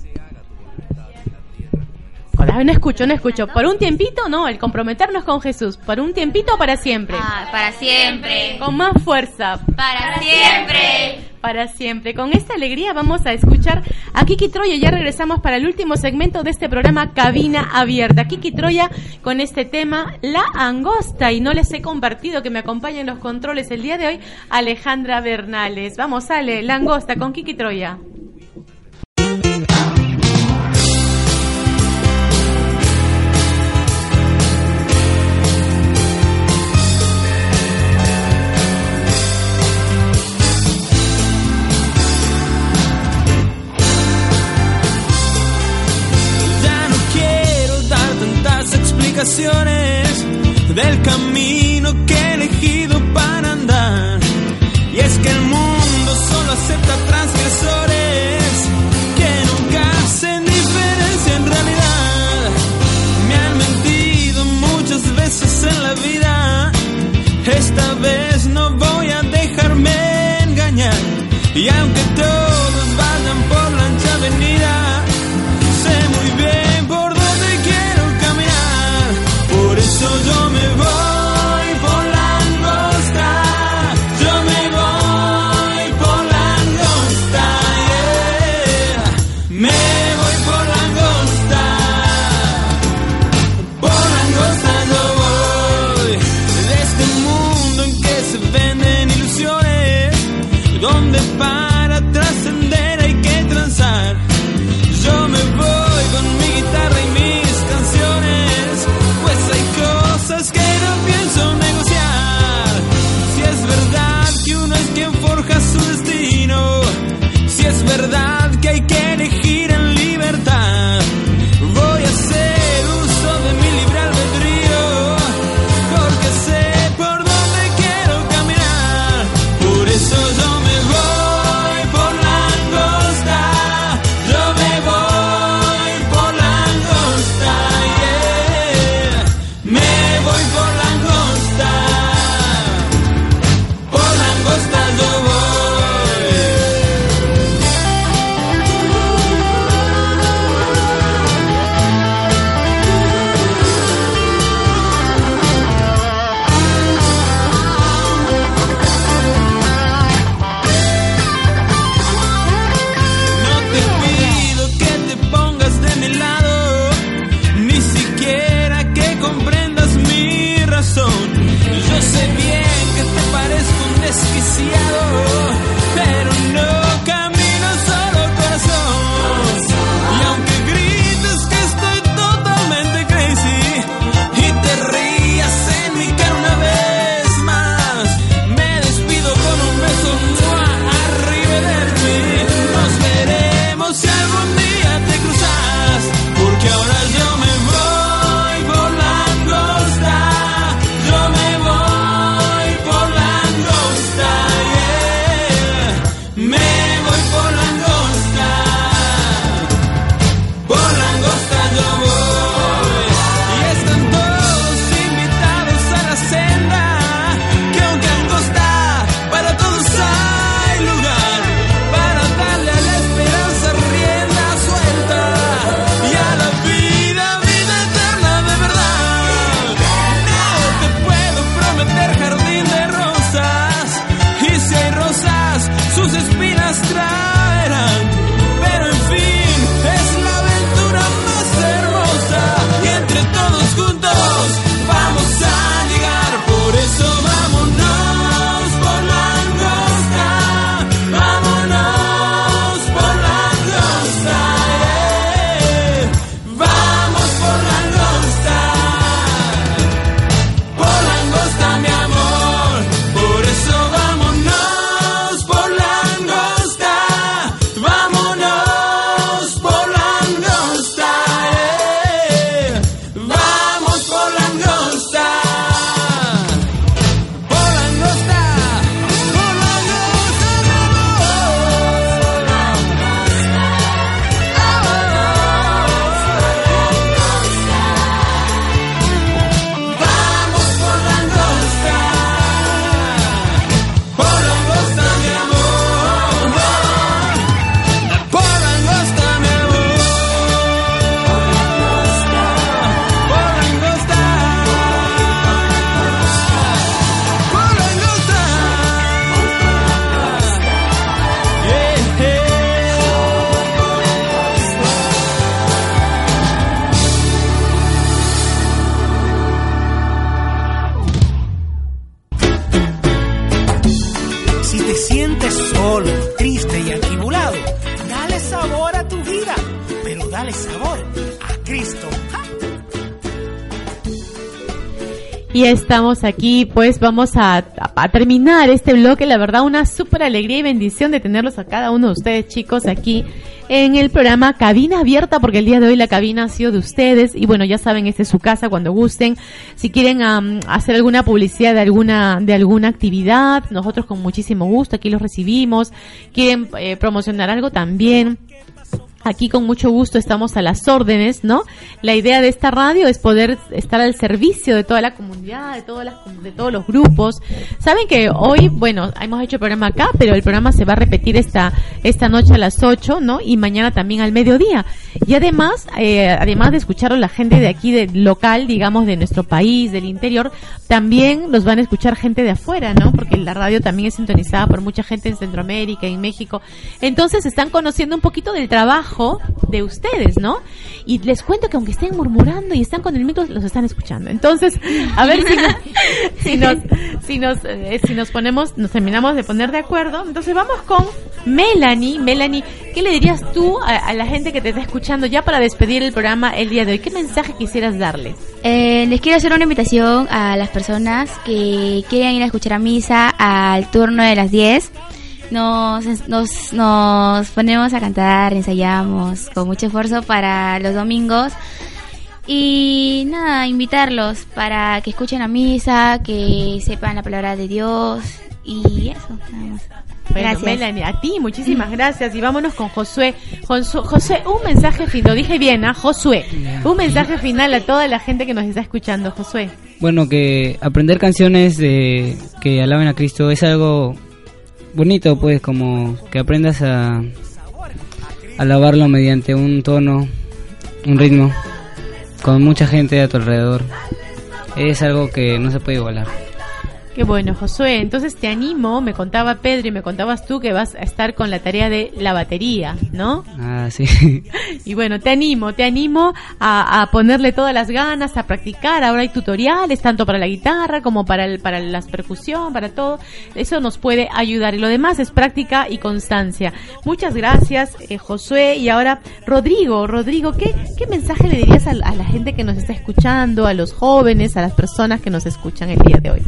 Speaker 6: Hola, no escucho, no escucho. ¿Por un tiempito? No, el comprometernos con Jesús. ¿Por un tiempito o para siempre?
Speaker 17: Ah, para siempre.
Speaker 6: Con más fuerza.
Speaker 17: Para siempre.
Speaker 6: Para siempre. Con esta alegría vamos a escuchar a Kiki Troya. Ya regresamos para el último segmento de este programa Cabina Abierta. Kiki Troya con este tema La Angosta. Y no les he compartido que me acompaña en los controles el día de hoy Alejandra Bernales. Vamos, Ale, La Angosta con Kiki Troya.
Speaker 3: Del camino que he elegido para andar. Y es que el mundo solo acepta transgresores que nunca hacen diferencia en realidad. Me han mentido muchas veces en la vida. Esta vez no voy a dejarme engañar. Y aunque
Speaker 6: Estamos aquí, pues vamos a, terminar este bloque. La verdad, una súper alegría y bendición de tenerlos a cada uno de ustedes, chicos, aquí en el programa Cabina Abierta, porque el día de hoy la cabina ha sido de ustedes. Y bueno, ya saben, esta es su casa cuando gusten. Si quieren hacer alguna publicidad de alguna, de alguna actividad, nosotros con muchísimo gusto aquí los recibimos. Quieren eh, promocionar algo también. Aquí con mucho gusto estamos a las órdenes, ¿no? La idea de esta radio es poder estar al servicio de toda la comunidad, de todas las de todos los grupos. Saben que hoy, bueno, hemos hecho el programa acá, pero el programa se va a repetir esta esta noche a las 8, ¿no? Y mañana también al mediodía. Y además, eh, además de escuchar a la gente de aquí del local, digamos de nuestro país, del interior, también los van a escuchar gente de afuera, ¿no? Porque la radio también es sintonizada por mucha gente en Centroamérica, en México. Entonces están conociendo un poquito del trabajo de ustedes, ¿no? Y les cuento que aunque estén murmurando y están con el micro, los están escuchando. Entonces, a ver si nos, *laughs* si nos, si nos, eh, si nos ponemos, nos terminamos de poner de acuerdo. Entonces vamos con Melanie. Melanie, ¿qué le dirías tú a, a la gente que te está escuchando ya para despedir el programa el día de hoy? ¿Qué mensaje quisieras darles?
Speaker 12: Eh, les quiero hacer una invitación a las personas que quieran ir a escuchar a misa al turno de las 10. Nos, nos, nos ponemos a cantar, ensayamos con mucho esfuerzo para los domingos. Y nada, invitarlos para que escuchen la misa, que sepan la palabra de Dios y eso, nada más.
Speaker 6: Bueno,
Speaker 12: Gracias.
Speaker 6: Melanie, a ti muchísimas gracias y vámonos con Josué. Josu- José, un mensaje final, lo dije bien, ¿ah? Josué, un mensaje final a toda la gente que nos está escuchando, Josué.
Speaker 11: Bueno, que aprender canciones de, que alaben a Cristo es algo bonito, pues, como que aprendas a alabarlo mediante un tono, un ritmo, con mucha gente a tu alrededor. Es algo que no se puede igualar.
Speaker 6: Qué bueno, Josué. Entonces te animo, me contaba Pedro y me contabas tú que vas a estar con la tarea de la batería, ¿no?
Speaker 11: Ah, sí. *laughs*
Speaker 6: Y bueno, te animo, te animo a, a ponerle todas las ganas, a practicar. Ahora hay tutoriales, tanto para la guitarra como para, el, para las percusión, para todo. Eso nos puede ayudar. Y lo demás es práctica y constancia. Muchas gracias, eh, Josué. Y ahora, Rodrigo, Rodrigo, ¿qué, qué mensaje le dirías a, a la gente que nos está escuchando, a los jóvenes, a las personas que nos escuchan el día de hoy?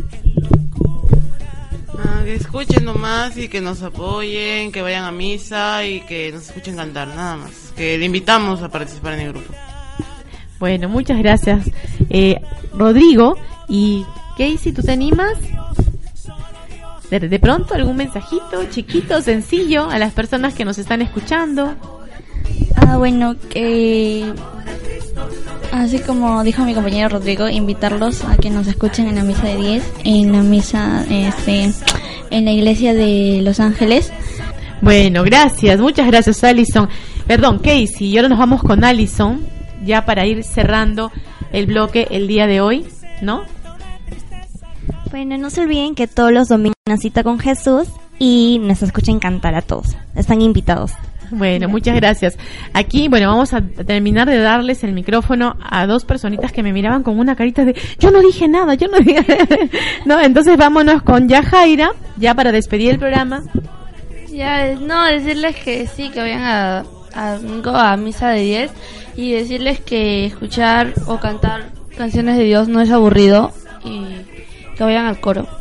Speaker 14: Ah, que escuchen nomás y que nos apoyen, que vayan a misa y que nos escuchen cantar, nada más. Que le invitamos a participar en el grupo.
Speaker 6: Bueno, muchas gracias, eh, Rodrigo. ¿Y Casey, tú te animas? De, de pronto, algún mensajito chiquito, sencillo, a las personas que nos están escuchando.
Speaker 16: Ah, bueno, que así como dijo mi compañero Rodrigo, invitarlos a que nos escuchen en la misa de 10, en la misa este en la iglesia de Los Ángeles.
Speaker 6: Bueno, gracias, muchas gracias, Alison. Perdón, Casey, y ahora nos vamos con Alison, ya para ir cerrando el bloque el día de hoy, ¿no?
Speaker 15: Bueno, no se olviden que todos los domingos una cita con Jesús y nos escuchen cantar a todos. Están invitados.
Speaker 6: Bueno, muchas gracias. Aquí, bueno, vamos a terminar de darles el micrófono a dos personitas que me miraban con una carita de yo no dije nada, yo no dije *laughs* No, entonces vámonos con Yajaira, ya para despedir el programa.
Speaker 10: Ya, no, decirles que sí, que vayan a, a, domingo a misa de 10 y decirles que escuchar o cantar canciones de Dios no es aburrido y que vayan al coro.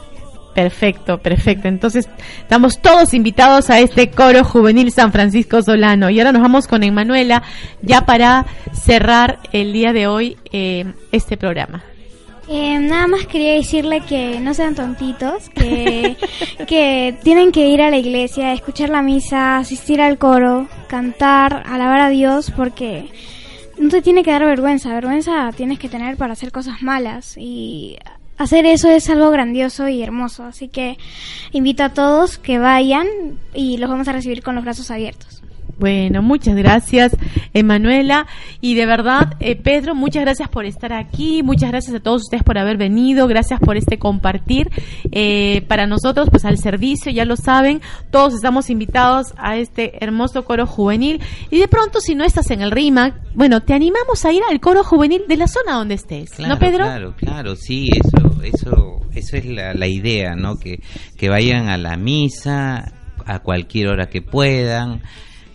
Speaker 6: Perfecto, perfecto. Entonces, estamos todos invitados a este coro juvenil San Francisco Solano. Y ahora nos vamos con Emanuela, ya para cerrar el día de hoy eh, este programa.
Speaker 9: Eh, nada más quería decirle que no sean tontitos, que, *laughs* que tienen que ir a la iglesia, escuchar la misa, asistir al coro, cantar, alabar a Dios, porque no te tiene que dar vergüenza. Vergüenza tienes que tener para hacer cosas malas y hacer eso es algo grandioso y hermoso. Así que invito a todos que vayan y los vamos a recibir con los brazos abiertos.
Speaker 6: Bueno, muchas gracias, Emanuela. Y de verdad, eh, Pedro, muchas gracias por estar aquí. Muchas gracias a todos ustedes por haber venido. Gracias por este compartir. Eh, para nosotros, pues al servicio, ya lo saben, todos estamos invitados a este hermoso coro juvenil. Y de pronto, si no estás en el RIMAC, bueno, te animamos a ir al coro juvenil de la zona donde estés.
Speaker 5: Claro,
Speaker 6: ¿No, Pedro?
Speaker 5: Claro, claro, sí, eso, eso, eso es la, la idea, ¿no? Que, que vayan a la misa a cualquier hora que puedan,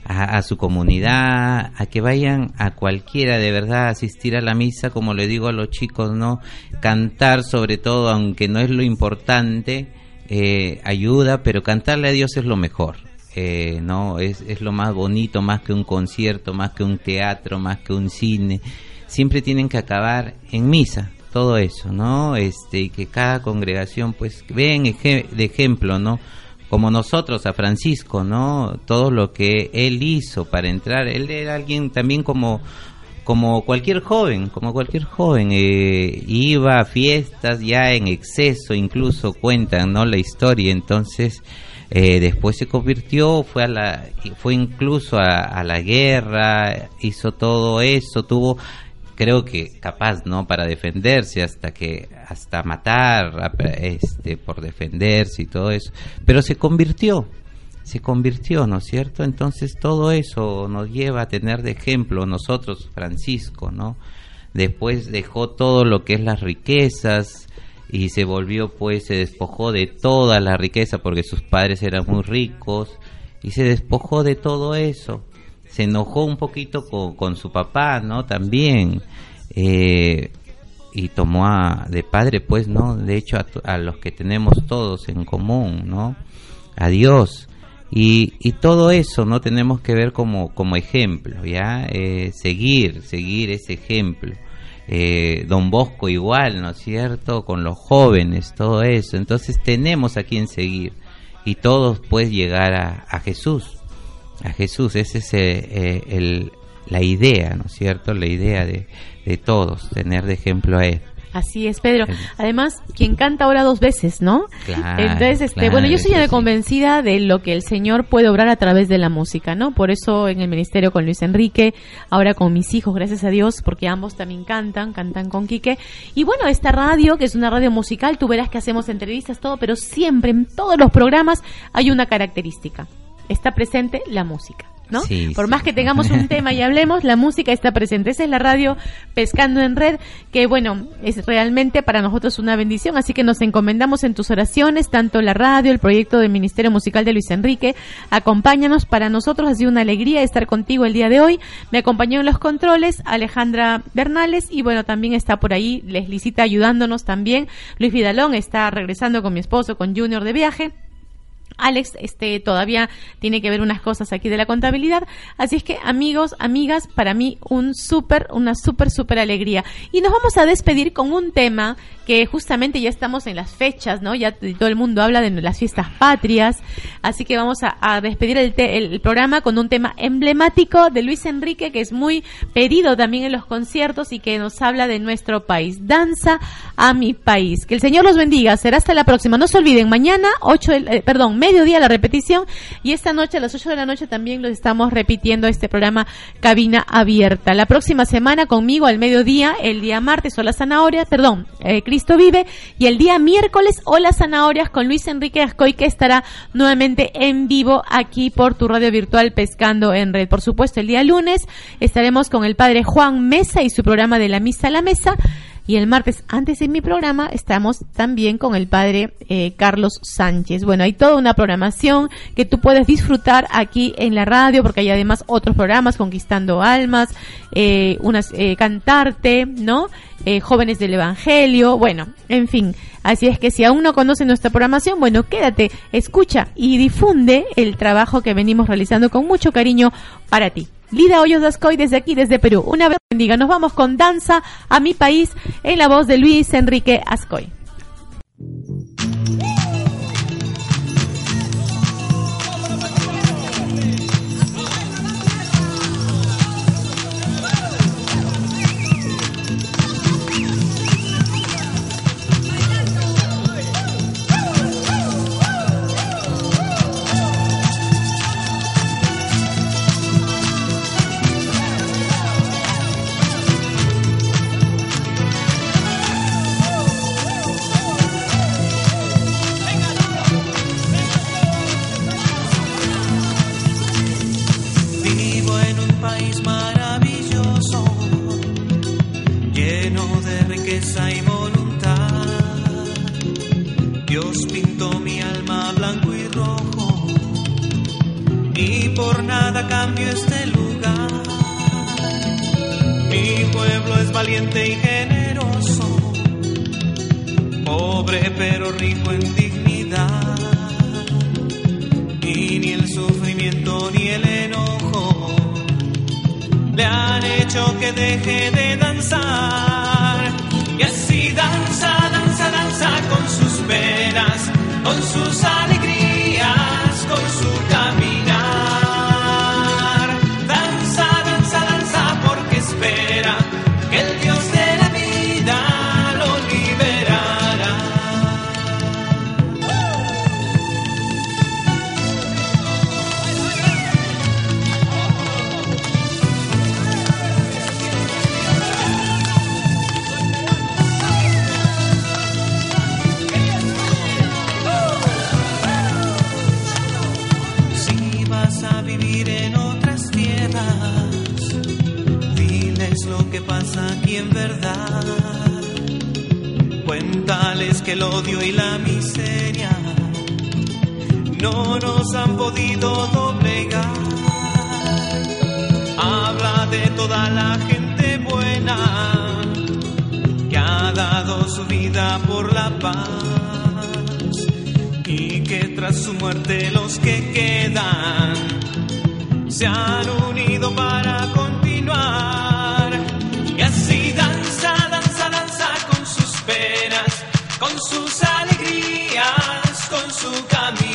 Speaker 5: a, su comunidad, a que vayan a cualquiera de verdad a asistir a la misa, como le digo a los chicos, ¿no? Cantar sobre todo, aunque no es lo importante, eh, ayuda, pero cantarle a Dios es lo mejor. Eh, no es, es lo más bonito, más que un concierto, más que un teatro, más que un cine. Siempre tienen que acabar en misa, todo eso, ¿no? Este, y que cada congregación, pues, vean eje- de ejemplo, ¿no? Como nosotros a Francisco, ¿no? Todo lo que él hizo para entrar, él era alguien también como como cualquier joven, como cualquier joven, eh, iba a fiestas ya en exceso, incluso cuentan, ¿no? La historia, entonces eh, después se convirtió, fue a la, fue incluso a, a la guerra, hizo todo eso, tuvo, creo que capaz, ¿no? Para defenderse hasta que, hasta matar, este, por defenderse y todo eso, pero se convirtió, se convirtió, ¿no es cierto? Entonces todo eso nos lleva a tener de ejemplo nosotros, Francisco, ¿no? Después dejó todo lo que es las riquezas y se volvió, pues, se despojó de toda la riqueza porque sus padres eran muy ricos y se despojó de todo eso. Se enojó un poquito con, su papá, ¿no? También. Eh, y tomó a, de padre, pues, ¿no? De hecho, a, a los que tenemos todos en común, ¿no? A Dios. Y, todo eso no tenemos que ver como, ejemplo, ¿ya? Eh, seguir, seguir ese ejemplo. Eh, Don Bosco igual, ¿no es cierto? Con los jóvenes, todo eso. Entonces tenemos a quien seguir. Y todos pues llegar a Jesús. A Jesús, esa es eh, el, la idea, ¿no es cierto? La idea de, de todos, tener de ejemplo a Él.
Speaker 6: Así es, Pedro. Además, quien canta ahora dos veces, ¿no?
Speaker 5: Claro,
Speaker 6: Entonces, este,
Speaker 5: claro,
Speaker 6: bueno, yo soy
Speaker 5: sí.
Speaker 6: convencida de lo que el Señor puede obrar a través de la música, ¿no? Por eso en el ministerio con Luis Enrique, ahora con mis hijos, gracias a Dios, porque ambos también cantan, cantan con Quique. Y bueno, esta radio, que es una radio musical, tú verás que hacemos entrevistas, todo, pero siempre en todos los programas hay una característica. Está presente la música. ¿no?
Speaker 5: Sí,
Speaker 6: Por
Speaker 5: sí.
Speaker 6: más que tengamos un *laughs* tema y hablemos, la música está presente. Esa es la radio Pescando en Red, que bueno, es realmente para nosotros una bendición, así que nos encomendamos en tus oraciones, tanto la radio, el proyecto del Ministerio Musical de Luis Enrique. Acompáñanos, para nosotros ha sido una alegría estar contigo el día de hoy. Me acompañó en los controles Alejandra Bernales y bueno, también está por ahí Leslicita ayudándonos también. Luis Vidalón está regresando con mi esposo, con Junior de viaje. Alex este todavía tiene que ver unas cosas aquí de la contabilidad, así es que amigos, amigas, para mí un súper, una súper, súper alegría. Y nos vamos a despedir con un tema que justamente ya estamos en las fechas, ¿no? Ya todo el mundo habla de las fiestas patrias, así que vamos a, despedir el, te- el programa con un tema emblemático de Luis Enrique que es muy pedido también en los conciertos y que nos habla de nuestro país. Danza a mi país. Que el Señor los bendiga. Será hasta la próxima. No se olviden, mañana 8, del- eh, perdón, mediodía la repetición y esta noche a las 8 de la noche también los estamos repitiendo este programa Cabina Abierta. La próxima semana conmigo al mediodía, el día martes o la zanahoria, perdón, eh, Cristo vive y el día miércoles o las zanahorias con Luis Enrique Ascoy que estará nuevamente en vivo aquí por tu radio virtual Pescando en Red. Por supuesto, el día lunes estaremos con el padre Juan Mesa y su programa de la misa a la mesa. Y el martes, antes en mi programa, estamos también con el padre eh, Carlos Sánchez. Bueno, hay toda una programación que tú puedes disfrutar aquí en la radio, porque hay además otros programas, Conquistando Almas, eh, unas, eh, Cantarte, ¿no? Eh, Jóvenes del Evangelio, bueno, en fin. Así es que si aún no conoces nuestra programación, bueno, quédate, escucha y difunde el trabajo que venimos realizando con mucho cariño para ti. Lida Hoyos Dascoy desde aquí, desde Perú. Una vez bendiga. Nos vamos con Danza a mi país en la voz de Luis Enrique Ascoy.
Speaker 19: nada cambio este lugar.
Speaker 3: Mi pueblo es valiente y generoso, pobre pero rico en dignidad. Y ni el sufrimiento ni el enojo le han hecho que deje de danzar. Y así danza, danza, danza con sus penas, con sus alegrías que el odio y la miseria no nos han podido doblegar. Habla de toda la gente buena que ha dado su vida por la paz y que tras su muerte los que quedan se han con sus alegrías, con su camino.